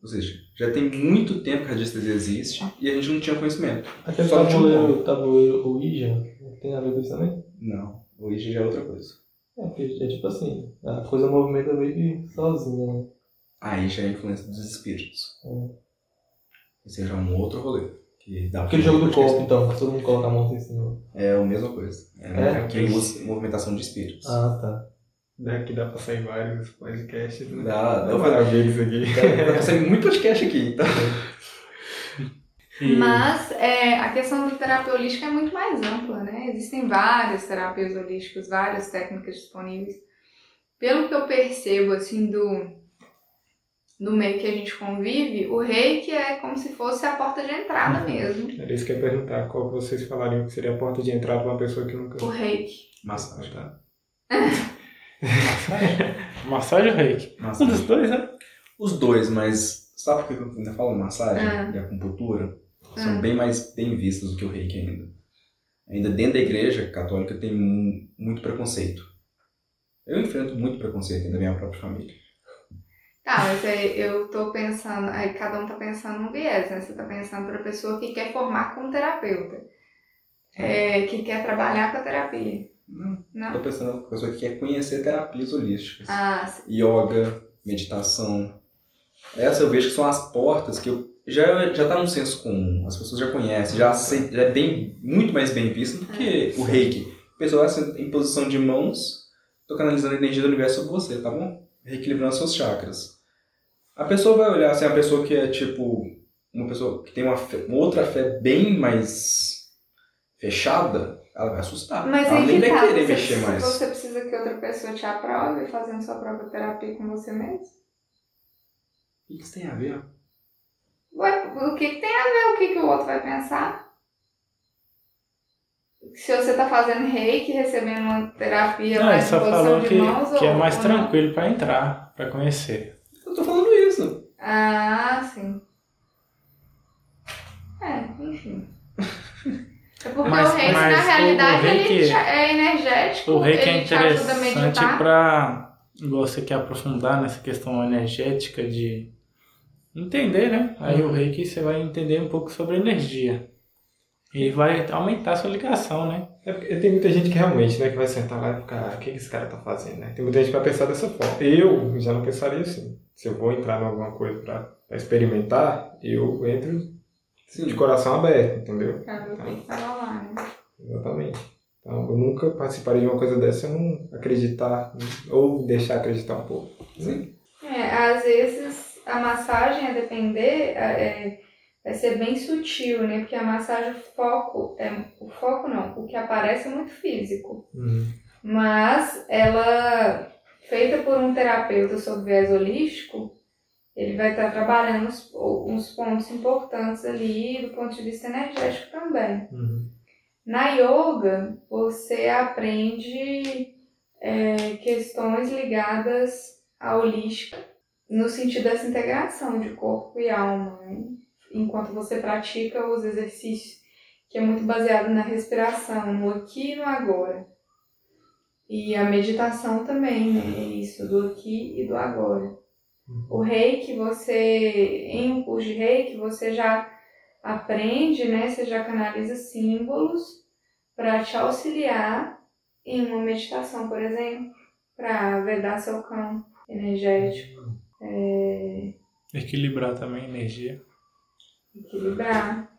Ou seja, já tem muito tempo que a radiestesia existe e a gente não tinha conhecimento. Aquele Só um tabuleiro, tabuleiro Ouija, tem a ver com isso também? Não, hoje já é outra coisa. É, porque é tipo assim, a coisa movimenta meio que sozinha, né? Aí já é a influência dos espíritos. Hum. Esse já é um outro rolê. Que dá Aquele jogo do copo, então, que todo mundo coloca a mão assim em cima. É a mesma coisa. É, É? que usa movimentação de espíritos. Ah, tá. Daqui dá pra sair vários podcasts, né? Dá, dá Dá pra isso aqui. Dá pra sair muito podcast aqui, então. Mas é, a questão da terapia holística é muito mais ampla, né? Existem várias terapias holísticas, várias técnicas disponíveis. Pelo que eu percebo, assim, do, do meio que a gente convive, o reiki é como se fosse a porta de entrada mesmo. Era isso que eu ia perguntar, qual que vocês falariam que seria a porta de entrada pra uma pessoa que nunca... O reiki. Massagem. tá. Massagem ou reiki? Um Massagem. dos dois, né? Os dois, mas sabe por que eu ainda falo massagem Ah. e acupuntura? São Ah. bem mais bem vistos do que o reiki ainda. Ainda dentro da igreja católica tem mu- muito preconceito. Eu enfrento muito preconceito dentro da minha própria família. Tá, mas aí eu tô pensando, aí cada um tá pensando num viés, né? Você tá pensando pra pessoa que quer formar como terapeuta, é, que quer trabalhar com a terapia. Não, Não? tô pensando na pessoa que quer conhecer terapias holísticas. Ah, sim. Yoga, meditação. Essas eu vejo que são as portas que eu, já, já tá no senso comum. As pessoas já conhecem, já, aceitam, já é bem, muito mais bem visto do que o reiki. A pessoa vai sendo em posição de mãos, tô canalizando a energia do universo sobre você, tá bom? Reequilibrando seus chakras. A pessoa vai olhar assim, a pessoa que é tipo, uma pessoa que tem uma, fé- uma outra fé bem mais fechada, ela vai assustar. Mas ela aí nem vai tá, querer você, mexer mais. você precisa que outra pessoa te aprove fazendo sua própria terapia com você mesmo? O que isso tem a ver? O que, que tem a ver o que, que o outro vai pensar? Se você tá fazendo reiki, recebendo uma terapia Não, mais só falou de que, mãos que é ou- mais ou não? tranquilo pra entrar, pra conhecer. Eu tô falando isso. Ah, sim. É, enfim. É porque Mas- o reiki, mas na o- realidade, o reiki- ele é energético, O reiki é interessante igual você quer aprofundar nessa questão energética de entender, né? Aí Uhum. o reiki você vai entender um pouco sobre energia. E vai aumentar a sua ligação, né? É porque tem muita gente que realmente, né, que vai sentar lá e ficar, ah, o que, que esse cara tá fazendo, né? Tem muita gente que vai pensar dessa forma. Eu já não pensaria assim. Se eu vou entrar em alguma coisa pra, pra experimentar, eu entro de coração aberto, entendeu? Cara, eu tenho que lá, né? Exatamente. Então, eu nunca participaria de uma coisa dessa se eu não acreditar, ou deixar acreditar um pouco. Sim. É, às vezes a massagem, a depender, é, vai ser bem sutil, né? Porque a massagem, o foco, é, o foco não, o que aparece é muito físico. Uhum. Mas ela, feita por um terapeuta sob viés holístico, ele vai estar trabalhando uns, uns pontos importantes ali do ponto de vista energético também. Uhum. Na yoga, você aprende é, questões ligadas à holística, no sentido dessa integração de corpo e alma, né? enquanto você pratica os exercícios, que é muito baseado na respiração, no aqui e no agora. E a meditação também, né? Isso, do aqui e do agora. O reiki, você, em um curso de reiki, você já aprende, né? Você já canaliza símbolos para te auxiliar em uma meditação, por exemplo, para vedar seu campo energético, é, Equilibrar também a energia. equilibrar,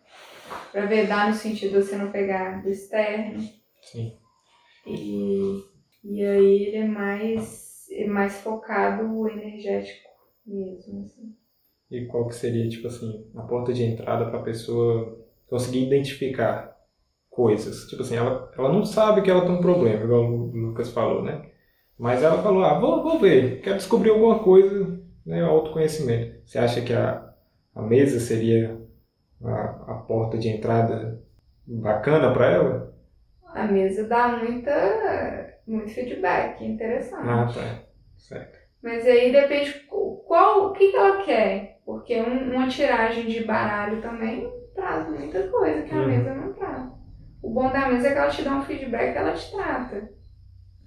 para vedar no sentido de você não pegar do externo. Sim. E, e aí ele é mais, é mais focado energético mesmo, assim. E qual que seria, tipo assim, a porta de entrada para a pessoa conseguir identificar coisas? Tipo assim, ela, ela não sabe que ela tem um problema, igual o Lucas falou, né? Mas ela falou, ah, vou, vou ver, quero descobrir alguma coisa, né? Autoconhecimento. Você acha que a, a mesa seria a, a porta de entrada bacana para ela? A mesa dá muita, muito feedback, interessante. Ah, tá. Certo. Mas aí depende qu- qual, o que, que ela quer. Porque um- uma tiragem de baralho também traz muita coisa que a Uhum. mesa não traz. O bom da mesa é que ela te dá um feedback ela te trata.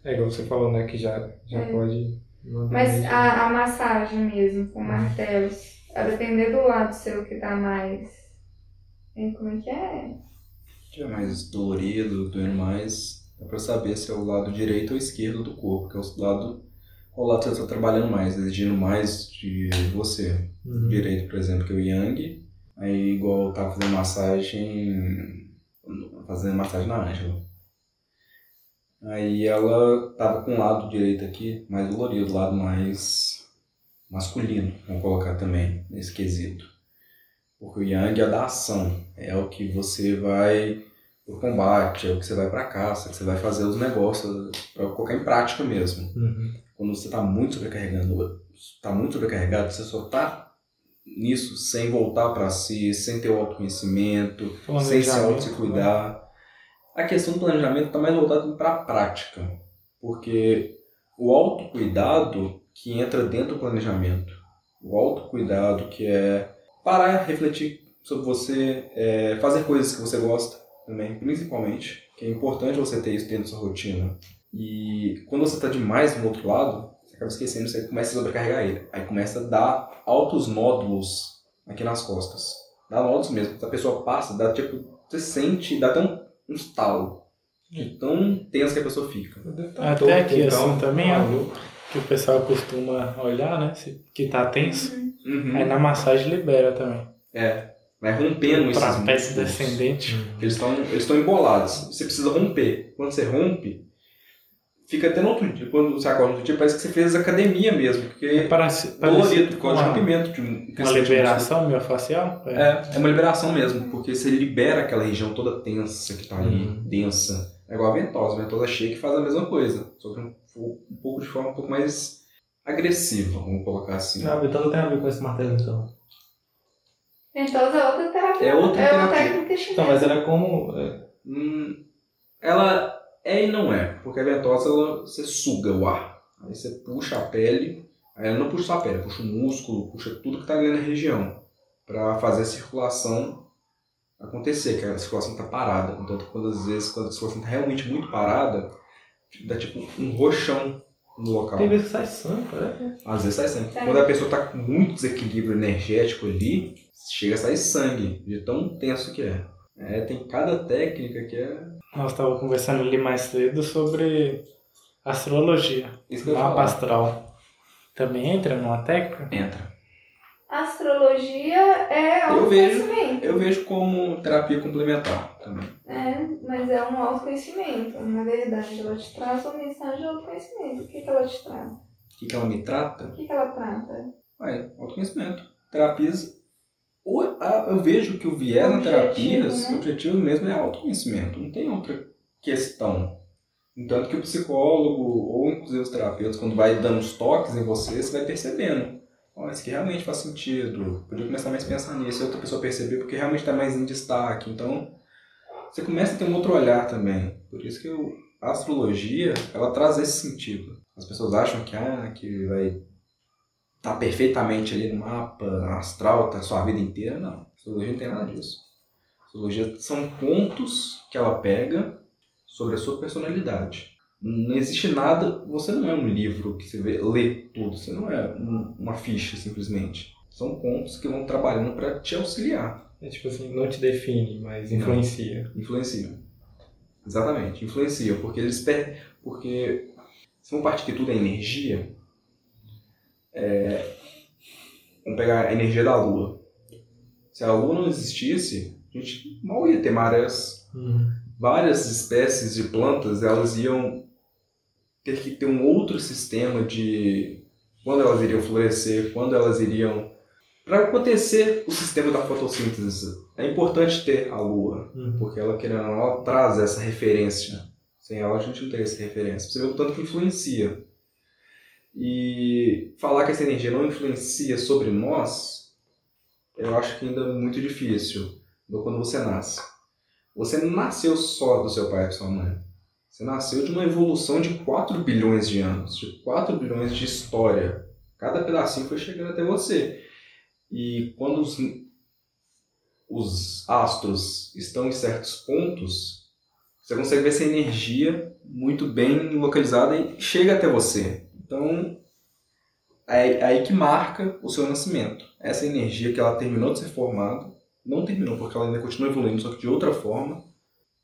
É igual você falou, né? Que já, já É. pode. Mas a, a massagem mesmo, com martelos, a depender do lado seu que tá mais. hein, Como é que é? Se tiver mais dolorido, doendo mais, dá pra saber se é o lado direito ou esquerdo do corpo, que é o lado. Qual lado você está trabalhando mais, exigindo mais de você. Uhum. Direito, por exemplo, que é o Yang. Aí, igual eu tava fazendo massagem. Fazendo massagem na Ângela. Aí ela tava com o lado direito aqui, mais dolorido, o lado mais masculino, vamos colocar também, nesse quesito. Porque o Yang é da ação, é o que você vai pro combate, é o que você vai pra caça, que você vai fazer os negócios para colocar em prática mesmo Uhum. quando você está muito sobrecarregando, está muito sobrecarregado, você só está nisso sem voltar para si, sem ter o autoconhecimento, sem se auto se cuidar. A questão do planejamento está mais voltada para a prática, porque o autocuidado que entra dentro do planejamento, o autocuidado que é parar, refletir sobre você, é, fazer coisas que você gosta também, principalmente, que é importante você ter isso dentro da sua rotina. E quando você está demais no outro lado, você acaba esquecendo, você começa a sobrecarregar ele. Aí começa a dar altos nódulos aqui nas costas. Dá nódulos mesmo. A pessoa passa, dá tipo, você sente, dá até um, um estalo. De tão tenso que a pessoa fica. Até aqui, então, assim, também, ó. maluco. Que o pessoal costuma olhar, né? se- Que tá tenso. Uhum. Aí na massagem libera também. É. Vai rompendo esses Trapézio músculos. descendente. Eles estão eles estão embolados. Você precisa romper. Quando você rompe, fica até no outro dia. Quando você acorda no outro dia, parece que você fez academia mesmo. Porque Parece, dolorido, parece por causa de rompimento de um uma liberação miofascial. É, é uma liberação mesmo, porque você libera aquela região toda tensa que tá ali, Uhum. densa. É igual a ventosa, a ventosa cheia que faz a mesma coisa, só que um, um pouco de forma um pouco mais agressiva, vamos colocar assim. Ah, então tem a ver com esse martelo, então. Ventosa é outra terapia. É outra É uma terapia. técnica chinesa. Então, mas era como. é, Hum, ela é e não é, porque a ventosa ela, você suga o ar, aí você puxa a pele, aí ela não puxa só a pele, puxa o músculo, puxa tudo que tá ali na região, para fazer a circulação acontecer, que a circulação tá parada. Então, quando às vezes, quando a circulação tá realmente muito parada, dá tipo um roxão no local. Tem vezes que sai sangue, parece. Às vezes sai sangue. Sai. Quando a pessoa tá com muito desequilíbrio energético ali, chega a sair sangue, de tão tenso que é. É, tem cada técnica que é. Nós estávamos conversando ali mais cedo sobre astrologia, Isso que eu ia mapa falar. astral. Também entra numa técnica? Entra. Astrologia é Eu vejo. autoconhecimento. Eu vejo como terapia complementar também. É, mas é um autoconhecimento. Na verdade, ela te traz uma mensagem de autoconhecimento. O que, que ela te traz? O que, que ela me trata? O que, que ela trata? Ué, autoconhecimento. Terapias. Eu vejo que o viés na terapias, né? o objetivo mesmo é autoconhecimento. Não tem outra questão. Entanto que o psicólogo, ou inclusive os terapeutas, quando vai dando os toques em você, você vai percebendo. Ó, isso aqui realmente faz sentido. Podia começar mais a pensar nisso. E outra pessoa perceber porque realmente está mais em destaque. Então, você começa a ter um outro olhar também. Por isso que eu- a astrologia, ela traz esse sentido. As pessoas acham que, ah, que vai estar perfeitamente ali no mapa astral, tá a sua vida inteira. Não. Astrologia não tem nada disso. Astrologia são pontos que ela pega sobre a sua personalidade. Não existe nada, você não é um livro que você vê, lê tudo, você não é um- uma ficha simplesmente. São pontos que vão trabalhando para te auxiliar. É tipo assim, não te define, mas influencia. Influenciam. Exatamente, influenciam, porque eles per... porque se vamos partir que tudo é energia, é... vamos pegar a energia da Lua. Se a Lua não existisse, a gente mal ia ter marés. Várias espécies de plantas, elas iam ter que ter um outro sistema de quando elas iriam florescer, quando elas iriam para acontecer o sistema da fotossíntese. É importante ter a Lua, Uhum. porque ela, querendo ou não, ela traz essa referência. Sem ela, a gente não teria essa referência. Você vê o tanto que influencia. E falar que essa energia não influencia sobre nós, eu acho que ainda é muito difícil. Igual quando você nasce. Você não nasceu só do seu pai e da sua mãe. Você nasceu de uma evolução de 4 bilhões de anos, de 4 bilhões de história. Cada pedacinho foi chegando até você. E quando os, os astros estão em certos pontos, você consegue ver essa energia muito bem localizada e chega até você. Então, é aí que marca o seu nascimento. Essa energia que ela terminou de ser formada, não terminou porque ela ainda continua evoluindo, só que de outra forma,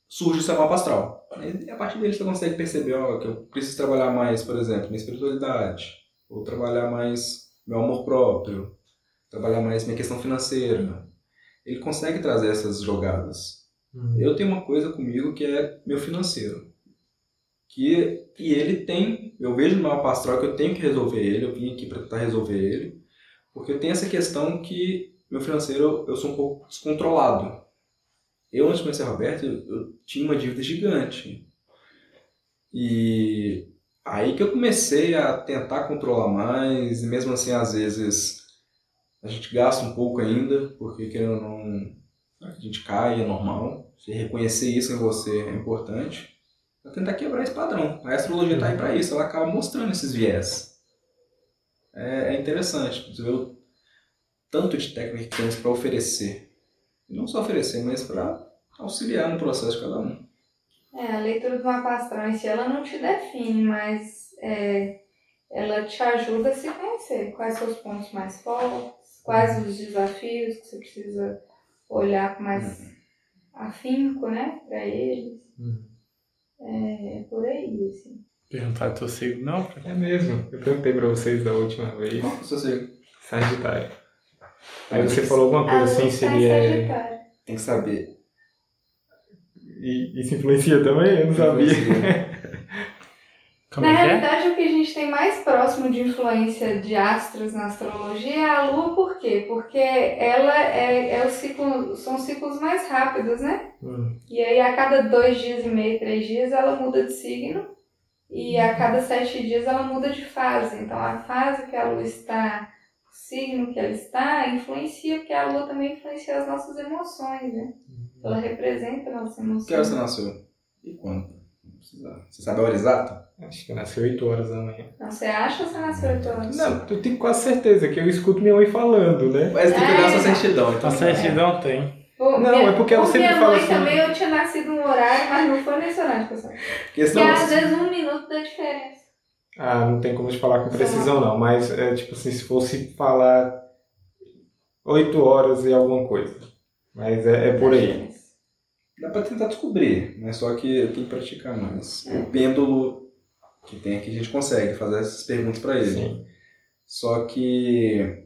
surge o seu mapa astral. E a partir dele você consegue perceber ó, que eu preciso trabalhar mais, por exemplo, minha espiritualidade, ou trabalhar mais meu amor próprio, trabalhar mais minha questão financeira. Ele consegue trazer essas jogadas. Uhum. Eu tenho uma coisa comigo que é meu financeiro. Que, e ele tem, eu vejo no mapa astral que eu tenho que resolver ele, eu vim aqui para tentar resolver ele, porque eu tenho essa questão que meu financeiro eu sou um pouco descontrolado. Eu, antes de conhecer Roberto, eu, eu tinha uma dívida gigante. E aí que eu comecei a tentar controlar mais, e mesmo assim, às vezes, a gente gasta um pouco ainda, porque querendo ou não, a gente cai, é normal. Você reconhecer isso em você é importante. Pra tentar quebrar esse padrão. A astrologia tá aí para isso, ela acaba mostrando esses viés. É, é interessante, você vê o tanto de técnica que temos para oferecer. E não só oferecer, mas para auxiliar no processo de cada um. É, a leitura do mapa astral em si, ela não te define, mas é, ela te ajuda a se conhecer. Quais são os pontos mais fortes, quais os desafios que você precisa olhar com mais afinco, né, para eles. Uhum. É, por aí, assim. Perguntar teu signo, não? É mesmo. Eu perguntei pra vocês da última vez. Qual que é o seu signo? Sagitário. Aí você falou alguma coisa A assim, luz tá em seria. Sagitário. Tem que saber. E isso influencia também? Eu não sabia. Como Na é que é? realidade, o que a gente tem mais próximo de influência de astros na astrologia é a Lua, por quê? Porque ela é, é o ciclo, são ciclos mais rápidos, né? Hum. E aí a cada dois dias e meio, três dias, ela muda de signo. E a cada sete dias ela muda de fase. Então a fase que a Lua está, o signo que ela está, influencia, porque a Lua também influencia as nossas emoções, né? Ela representa as nossas Que hora você emoções. nasceu? E quando? Você sabe a hora exata? Acho que eu nasci 8 horas da manhã. Não, você acha ou você nasceu oito anos? Não, eu tenho quase certeza que eu escuto minha mãe falando, né? Mas tem que olhar a sua É. certidão. Então A certidão tem. Pô, Não, é porque ela sempre minha fala mãe assim- também eu tinha nascido num horário, mas não foi nesse horário, pessoal. Porque Porque senão, às vezes um minuto dá diferença. Ah, não tem como te falar com precisão não, mas é tipo assim, se fosse falar 8 horas e alguma coisa. Mas é, é por aí. Dá pra tentar descobrir, mas só que tem que praticar mais. O pêndulo que tem aqui, a gente consegue fazer essas perguntas pra ele. Sim. Só que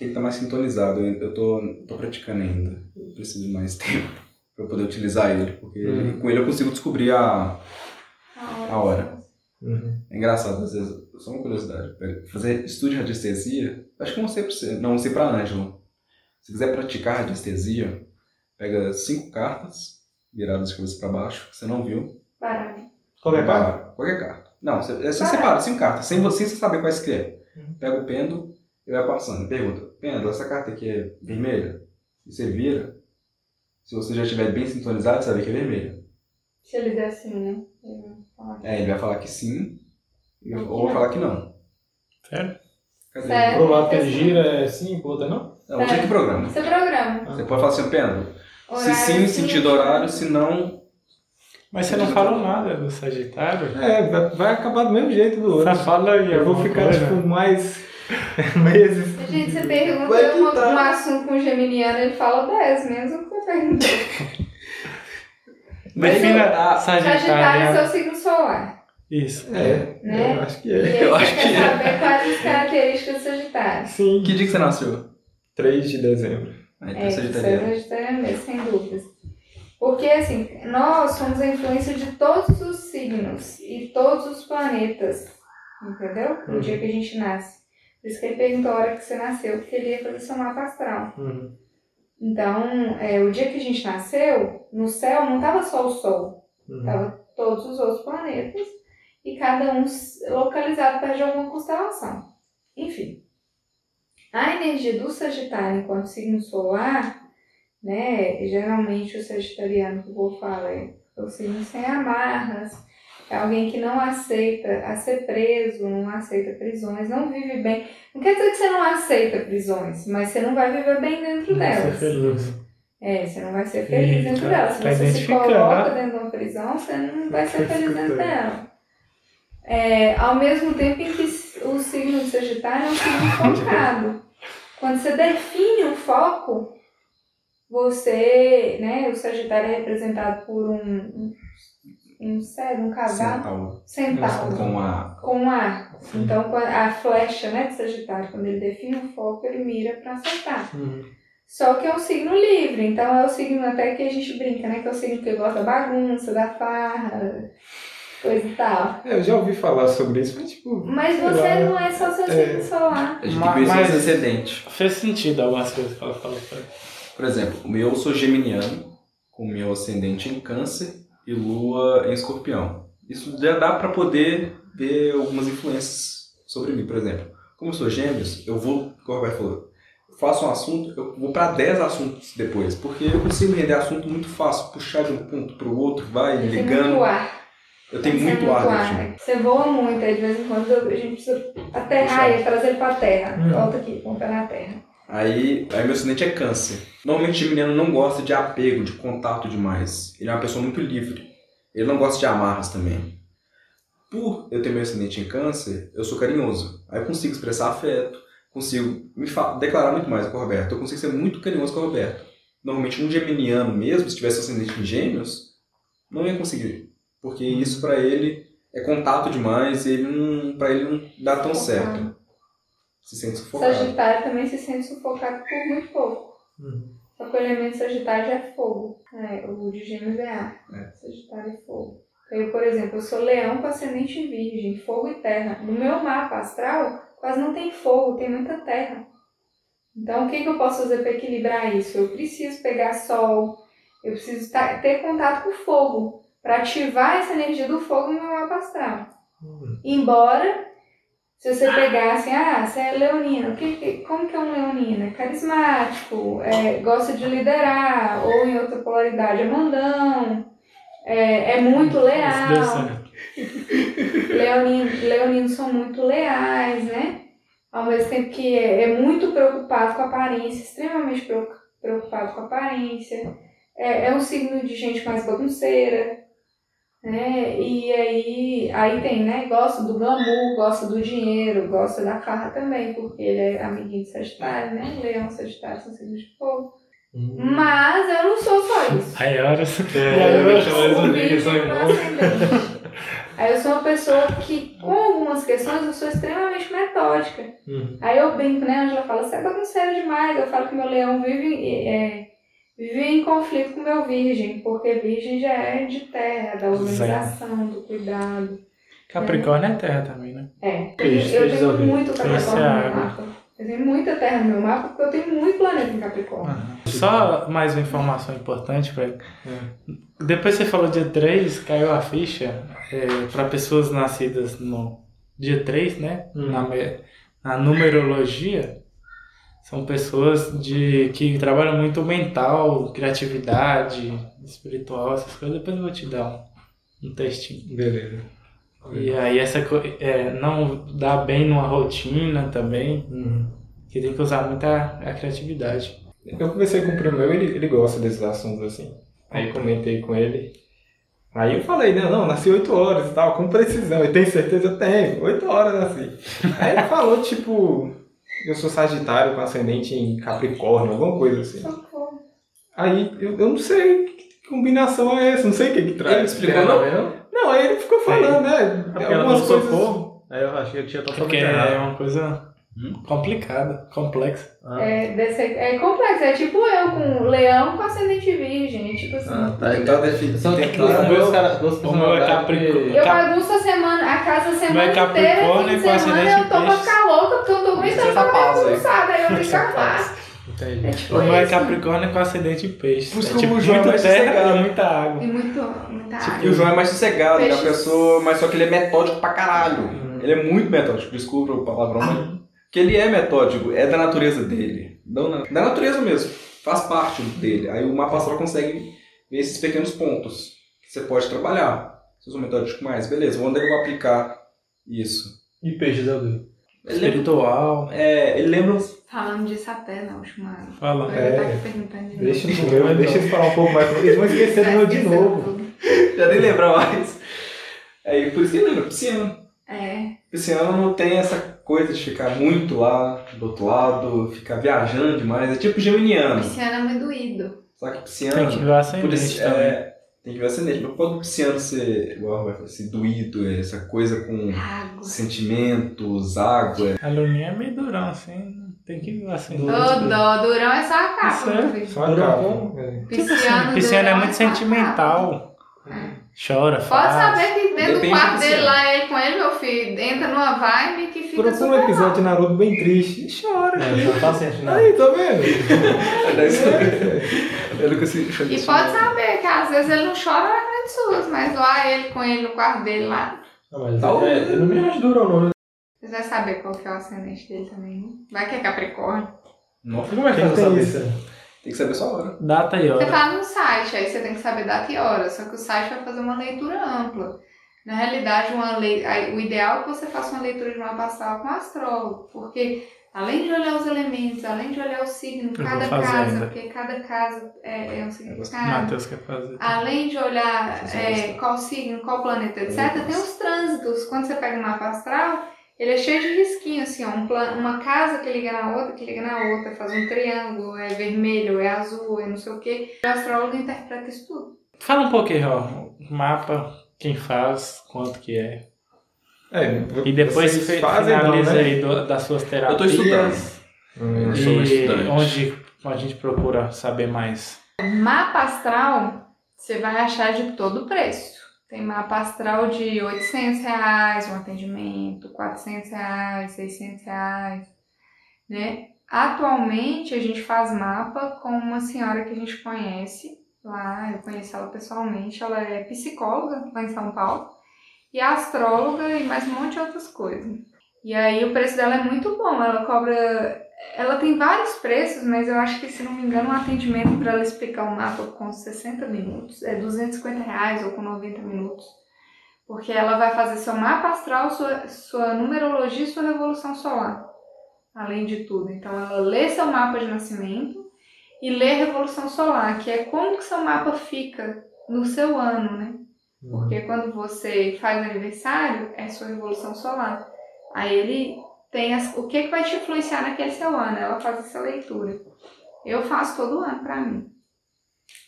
tem que estar mais sintonizado. Eu, tô, tô praticando ainda. Eu preciso de mais tempo pra eu poder utilizar ele, porque Uhum. com ele eu consigo descobrir a. A hora. Uhum. É engraçado, às vezes, só uma curiosidade. Fazer estudo de radiestesia, acho que eu não sei pra você, não, não sei pra Ângela. Se quiser praticar radiestesia, pega cinco cartas, viradas de cabeça pra baixo, que você não viu. Baralho. Qualquer carta? Para- Qualquer carta. Não, você, você separa cinco cartas, sem você, sem você saber quais que é. Uhum. Pega o pêndulo e vai passando. Pergunta, pêndulo, essa carta aqui é vermelha? E você vira. Se você já estiver bem sintonizado, você vai ver que é vermelha. Se ele der assim, né? Ele vai falar. É, ele vai falar que sim, e- Ou que ou vai falar que não. Sério? Cadê? Sério? Pro lado que ele gira é sim, pro outro é não? Não, você que programa. Você programa. Você pode falar assim, pêndulo. Se Horário, sim, sentido horário, se não. Mas você não falou nada do Sagitário? É, vai, acabar do mesmo jeito do outro. Só fala aí. Eu vou ficar, coisa. tipo, mais meses. Gente, você pergunta que uma- tá. um assunto com o geminiano, ele fala 10, menos o que você perguntou. Defina Mas Sagitário é Sagitário. seu signo solar, Isso. É, né? eu acho que E é. aí Eu acho que é. saber quais as características do Sagitário. Sim. Que dia que você nasceu? 3 de dezembro. Aí É, tem você é Sagitariano. Sagitariano mesmo, sem dúvidas. Porque, assim, nós somos a influência de todos os signos e todos os planetas, entendeu? No Uhum. dia que a gente nasce. Por isso que ele perguntou a hora que você nasceu, porque ele ia fazer seu mapa astral. Uhum. Então, é, o dia que a gente nasceu, no céu não estava só o Sol, Uhum. estava todos os outros planetas e cada um localizado perto de alguma constelação. Enfim, a energia do Sagitário enquanto signo solar, né, geralmente o sagitariano que o povo fala é o signo sem amarras, é alguém que não aceita a ser preso, não aceita prisões, não vive bem. Não quer dizer que você não aceita prisões, mas você não vai viver bem dentro Vai ser delas. feliz. É, você não vai ser feliz dentro Eita, dela. Se tá você se coloca né? dentro de uma prisão, você não vai ser Tá feliz dentro dela. É, ao mesmo tempo em que o signo de Sagitário é um signo focado. Quando você define um foco, você, né, o Sagitário é representado por um, um, cedro, um cavalo, Centauro. centauro, Com a. com um ar. Então, a flecha, né, de Sagitário, quando ele define um foco, ele mira para acertar. Uhum. Só que é um signo livre, então é o signo até que a gente brinca, né? Que é o signo que gosta da bagunça, da farra, coisa e tal. É, eu já ouvi falar sobre isso, mas tipo. Mas você lá. não é só seu É. signo solar. A gente mas- esse antecedente. Fez sentido algumas coisas que ela falou. Por exemplo, o meu eu sou geminiano, com meu ascendente em câncer e lua em escorpião. Isso já dá pra poder ver algumas influências sobre mim, por exemplo. Como eu sou gêmeos, eu vou, como o Roberto falou, eu faço um assunto, eu vou pra 10 assuntos depois, porque eu consigo render assunto muito fácil, puxar de um ponto pro outro, vai Você tem ligando. muito ar. Eu tenho Você muito tem ar mim. Você voa muito, aí de vez em quando a gente precisa aterrar e trazer ele pra terra. Hum. Volta aqui, o pé na terra. Aí, aí meu ascendente é câncer. Normalmente o geminiano não gosta de apego, de contato demais. Ele é uma pessoa muito livre. Ele não gosta de amarras também. Por eu ter meu ascendente em câncer, eu sou carinhoso. Aí eu consigo expressar afeto, consigo me declarar muito mais com o Roberto. Eu consigo ser muito carinhoso com o Roberto. Normalmente um geminiano mesmo, se tivesse ascendente em gêmeos, não ia conseguir. Porque isso pra ele é contato demais e ele não, pra ele não dá tão certo. Se sente sufocado. Sagitário também se sente sufocado por muito pouco. Uhum. Só que o elemento Sagitário já é fogo. É, o de Gêmeos é ar. É. Sagitário é fogo. Eu, por exemplo, eu sou leão com ascendente em virgem, fogo e terra. No meu mapa astral, quase não tem fogo, tem muita terra. Então, o que, que eu posso fazer para equilibrar isso? Eu preciso pegar sol, eu preciso ter contato com o fogo, para ativar essa energia do fogo no meu mapa astral. Uhum. Embora, se você pegar assim, ah, você é leonino, o que, que- como que é um leonino? É carismático, é, gosta de liderar, ou em outra polaridade é mandão, é, é muito leal. Leonino, leoninos são muito leais, né? Ao mesmo tempo que é, é muito preocupado com a aparência, extremamente preo- preocupado com a aparência. É, é um signo de gente mais bagunceira, né? E aí, aí tem, né? Gosta do glamour, gosta do dinheiro, gosta da farra também, porque ele é amiguinho de Sagitário, né? Leão Sagitário são signos de fogo. Hum. Mas eu não sou só isso. Aí horas. É, Eu sou um vídeo. Aí eu sou uma pessoa que, com algumas questões, eu sou extremamente metódica. Hum. Aí eu brinco, né? A Angela fala, você é bagunceiro demais. Eu falo que meu leão vive, é, vive em conflito com meu virgem, porque virgem já é de terra, da organização, do cuidado. Capricórnio é terra também, né? É, Peixe, eu tenho resolvido. muito Peixe Capricórnio é no meu mapa. Eu tenho muita terra no meu mapa porque eu tenho muito planeta em Capricórnio. Só mais uma informação importante, pra... Depois você falou dia 3, caiu a ficha para pessoas nascidas no dia 3, né? Hum. Na, na numerologia, são pessoas de que trabalham muito mental, criatividade, espiritual, essas coisas. Depois eu vou te dar um, um textinho. Beleza. E aí essa é, não dá bem numa rotina também, Hum. que tem que usar muita a criatividade. Eu conversei com o primo meu, ele, ele gosta desses assuntos assim. Aí comentei com ele. Aí eu falei, não, não, nasci 8 horas e tal, com precisão. E tem certeza? Eu tenho, 8 horas nasci. Aí ele falou, tipo, eu sou sagitário com ascendente em Capricórnio, alguma coisa assim. Socorro. Aí eu, eu não sei que combinação é essa, não sei o que que traz. Ele explicou, Não, não? não? Aí ele ficou falando, né? É porque ela falou coisas. socorro. Aí eu achei que tinha totalmente Porque é uma coisa Hum? complicada, complexa. Ah, É, desse, é complexo, é tipo eu com leão com ascendente virgem, tipo assim. ah, tá. Tentar definir. São são duas caras, O meu é Capricórnio. Eu bagunço a semana, a casa a semana Vai inteira, Capricórnio fim de com semana eu tô pra ficar louca, porque eu tô aguentando tá ficar pausa aí. bagunçada, aí eu tá arrumar. Entendi. É tipo O meu é. Capricórnio com ascendente em peixe. Por isso É tipo o João é muita mais terra sossegado. e muita água. E muito, muita água. E o João é mais sossegado, ele é uma Peixes. pessoa, mas só que ele é metódico pra caralho. Hum. Ele é muito metódico, desculpa o palavrão, mas que ele é metódico, é da natureza dele. Não na- da natureza mesmo, faz parte dele. Aí o mapa astral consegue ver esses pequenos pontos que você pode trabalhar. Se eu sou metódico mais, beleza, onde eu vou aplicar isso? E peixes é o quê? Ele lembra, Espiritual. é, ele lembra uns- Falando disso até na última. Fala. É. Deixa meu, deixa eles falar um pouco mais. Eles vão esquecer do meu de novo. já nem lembra mais. Aí por isso que ele lembra, pisciano. É. Pisciano não tem essa coisa de ficar muito lá do outro lado, ficar viajando demais. É tipo geminiano. Pisciano é muito doído. Só que pisciano. Tem que ver ascendente é, tem que ver ascendente. Mas quando o pisciano ser, igual ser doído, essa coisa com Água. sentimentos, água. A Luninha é meio durão, assim. Tem que ver o ascendente. Ô, dó, durão é só a capa, meu filho. Só a capa. É. Assim, Pisciano, pisciano é muito sentimental. Chora, Pode faz. saber que dentro do Depende quarto do dele lá, ele com ele, meu filho, entra numa vibe que fica Procura um episódio de Naruto bem triste e chora. É, não tá paciente, não. Aí, tá vendo? Eu nunca se E pode saber que às vezes ele não chora na frente suas, mas lá ele com ele no quarto dele lá, Não, mas Tá é, eu não me duro, não. você vai saber qual que é o ascendente dele também, né? Vai que é Capricórnio. Nossa, Como é que pra saber isso? Tem que saber sua hora. Data e Você hora. tá no site, aí você tem que saber data e hora, só que o site vai fazer uma leitura ampla. Na realidade, uma lei, aí, o ideal é que você faça uma leitura de mapa astral com astrólogo, porque além de olhar os elementos, além de olhar o signo, cada casa, ainda. porque cada casa é, é um significado. Matheus quer fazer. Além de olhar é, qual signo, qual planeta, etc., tem os trânsitos. Quando você pega o mapa astral, ele é cheio de risquinhos, assim, ó, um plan- uma casa que liga na outra, que liga na outra, faz um triângulo, é vermelho, é azul, é não sei o quê. O astrólogo interpreta isso tudo. Fala um pouquinho, ó. Mapa, quem faz, quanto que é. É, E depois vocês fe- fazem, não, finaliza né? aí do- das suas terapias. Eu tô estudando. Hum. Eu sou E estudante. onde a gente procura saber mais. Mapa astral, você vai achar de todo preço. Tem mapa astral de 800 reais um atendimento, 400 reais, 600 reais, né? Atualmente a gente faz mapa com uma senhora que a gente conhece lá, eu conheço ela pessoalmente, ela é psicóloga lá em São Paulo e astróloga e mais um monte de outras coisas. E aí o preço dela é muito bom, ela cobra ela tem vários preços, mas eu acho que, se não me engano, um atendimento para ela explicar o mapa com 60 minutos é 250 reais ou com 90 minutos. Porque ela vai fazer seu mapa astral, sua, sua numerologia e sua revolução solar. Além de tudo. Então, ela lê seu mapa de nascimento e lê revolução solar, que é como que seu mapa fica no seu ano, né? Porque quando você faz aniversário, é sua revolução solar. Aí ele tem as, o que, que vai te influenciar naquele seu ano. Ela faz essa leitura. Eu faço todo ano pra mim.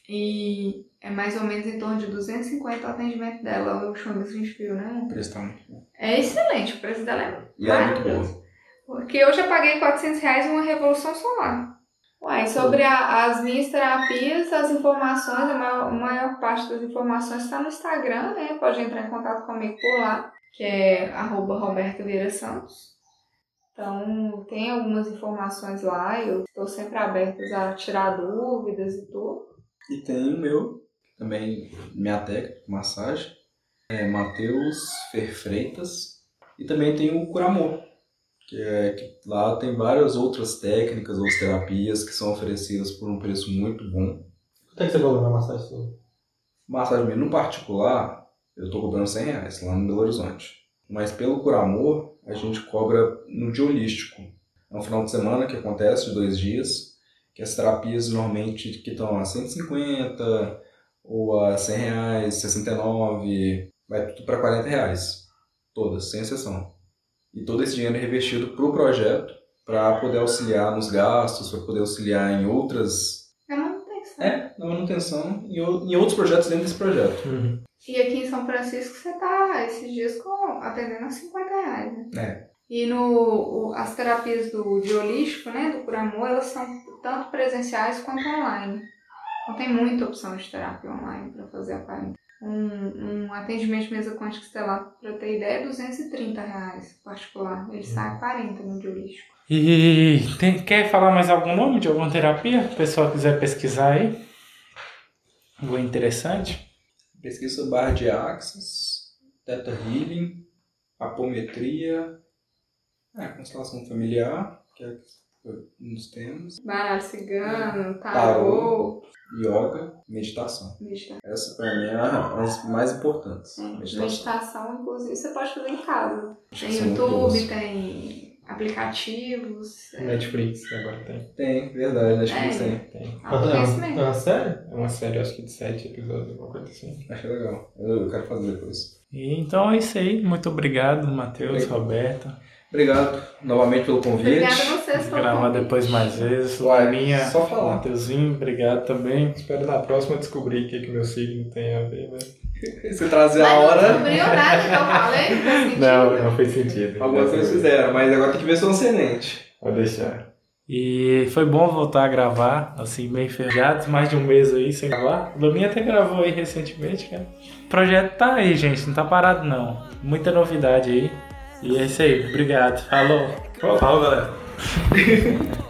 E é mais ou menos em torno de 250 o atendimento dela, o chão que a gente viu, né? O preço tá muito bom. É excelente, o preço dela é E é muito boa. Porque eu já paguei 400 reais uma revolução solar. Uai, sobre a- as minhas terapias, as informações, a maior, a maior parte das informações está no Instagram, né? Pode entrar em contato comigo por lá, que é arroba Roberto Vieira Santos. Então, tem algumas informações lá, eu estou sempre aberta a tirar dúvidas e tudo. E tem o meu, também minha técnica, massagem, é Matheus Fer Freitas. E também tem o Curamor, que é que lá tem várias outras técnicas ou terapias que são oferecidas por um preço muito bom. Quanto é que você falou na massagem sua? Massagem mesmo, no particular, eu tô cobrando 100 reais lá no Belo Horizonte. Mas pelo Curamor, a gente cobra no dia holístico. É um final de semana que acontece, de dois dias, que as terapias normalmente que estão a 150 ou a 100 reais, 69, vai tudo para 40 reais. Todas, sem exceção. E todo esse dinheiro é revestido para o projeto, para poder auxiliar nos gastos, para poder auxiliar em outras... É na manutenção e em outros projetos dentro desse projeto. E aqui em São Francisco você tá esses dias com, atendendo a 50 reais, né? É. E no, o- as terapias do, de holístico, né, do Curamor, elas são tanto presenciais quanto online. Então tem muita opção de terapia online para fazer a quarentena. Um, um atendimento de mesa quântica estelar, para ter ideia, é 230 reais particular. Ele sai a 40 no de holístico. E tem- quer falar mais algum nome de alguma terapia? Se o pessoal quiser pesquisar aí. Algo interessante. Pesquisa barra de axis, Theta Healing, apometria, é, constelação familiar, que é dos temas, Baralho cigano, Tarô. tarô, yoga, meditação. meditação. Essa pra mim é a- as mais importantes. É, Meditação. Meditação, inclusive, você pode fazer em casa. Tem muito YouTube, tem aplicativos. É, Netflix agora tem. Tem, verdade, Netflix É. tem. Tem. Ah, sério? É uma série, acho que de sete episódios, alguma coisa assim. Acho legal. Eu, eu quero fazer depois. E, então é isso aí. Muito obrigado, Matheus, Roberto. Obrigado novamente pelo convite. Obrigada a vocês pelo Gravar convite. depois mais vezes. Uai, Laninha, só falar. Matheusinho, obrigado também. Espero na próxima descobrir o que, que meu signo tem a ver, né? Você trazer a não hora. descobriu nada que eu falei? Não. Não, não fez sentido. Algumas coisas fizeram, mas agora tem que ver se é um ascendente. Pode deixar. E foi bom voltar a gravar, assim, meio enfergados, mais de um mês aí sem gravar. O Domingo até gravou aí recentemente, cara. O projeto tá aí, gente, não tá parado não. Muita novidade aí. E é isso aí, obrigado. Falou. Falou, galera.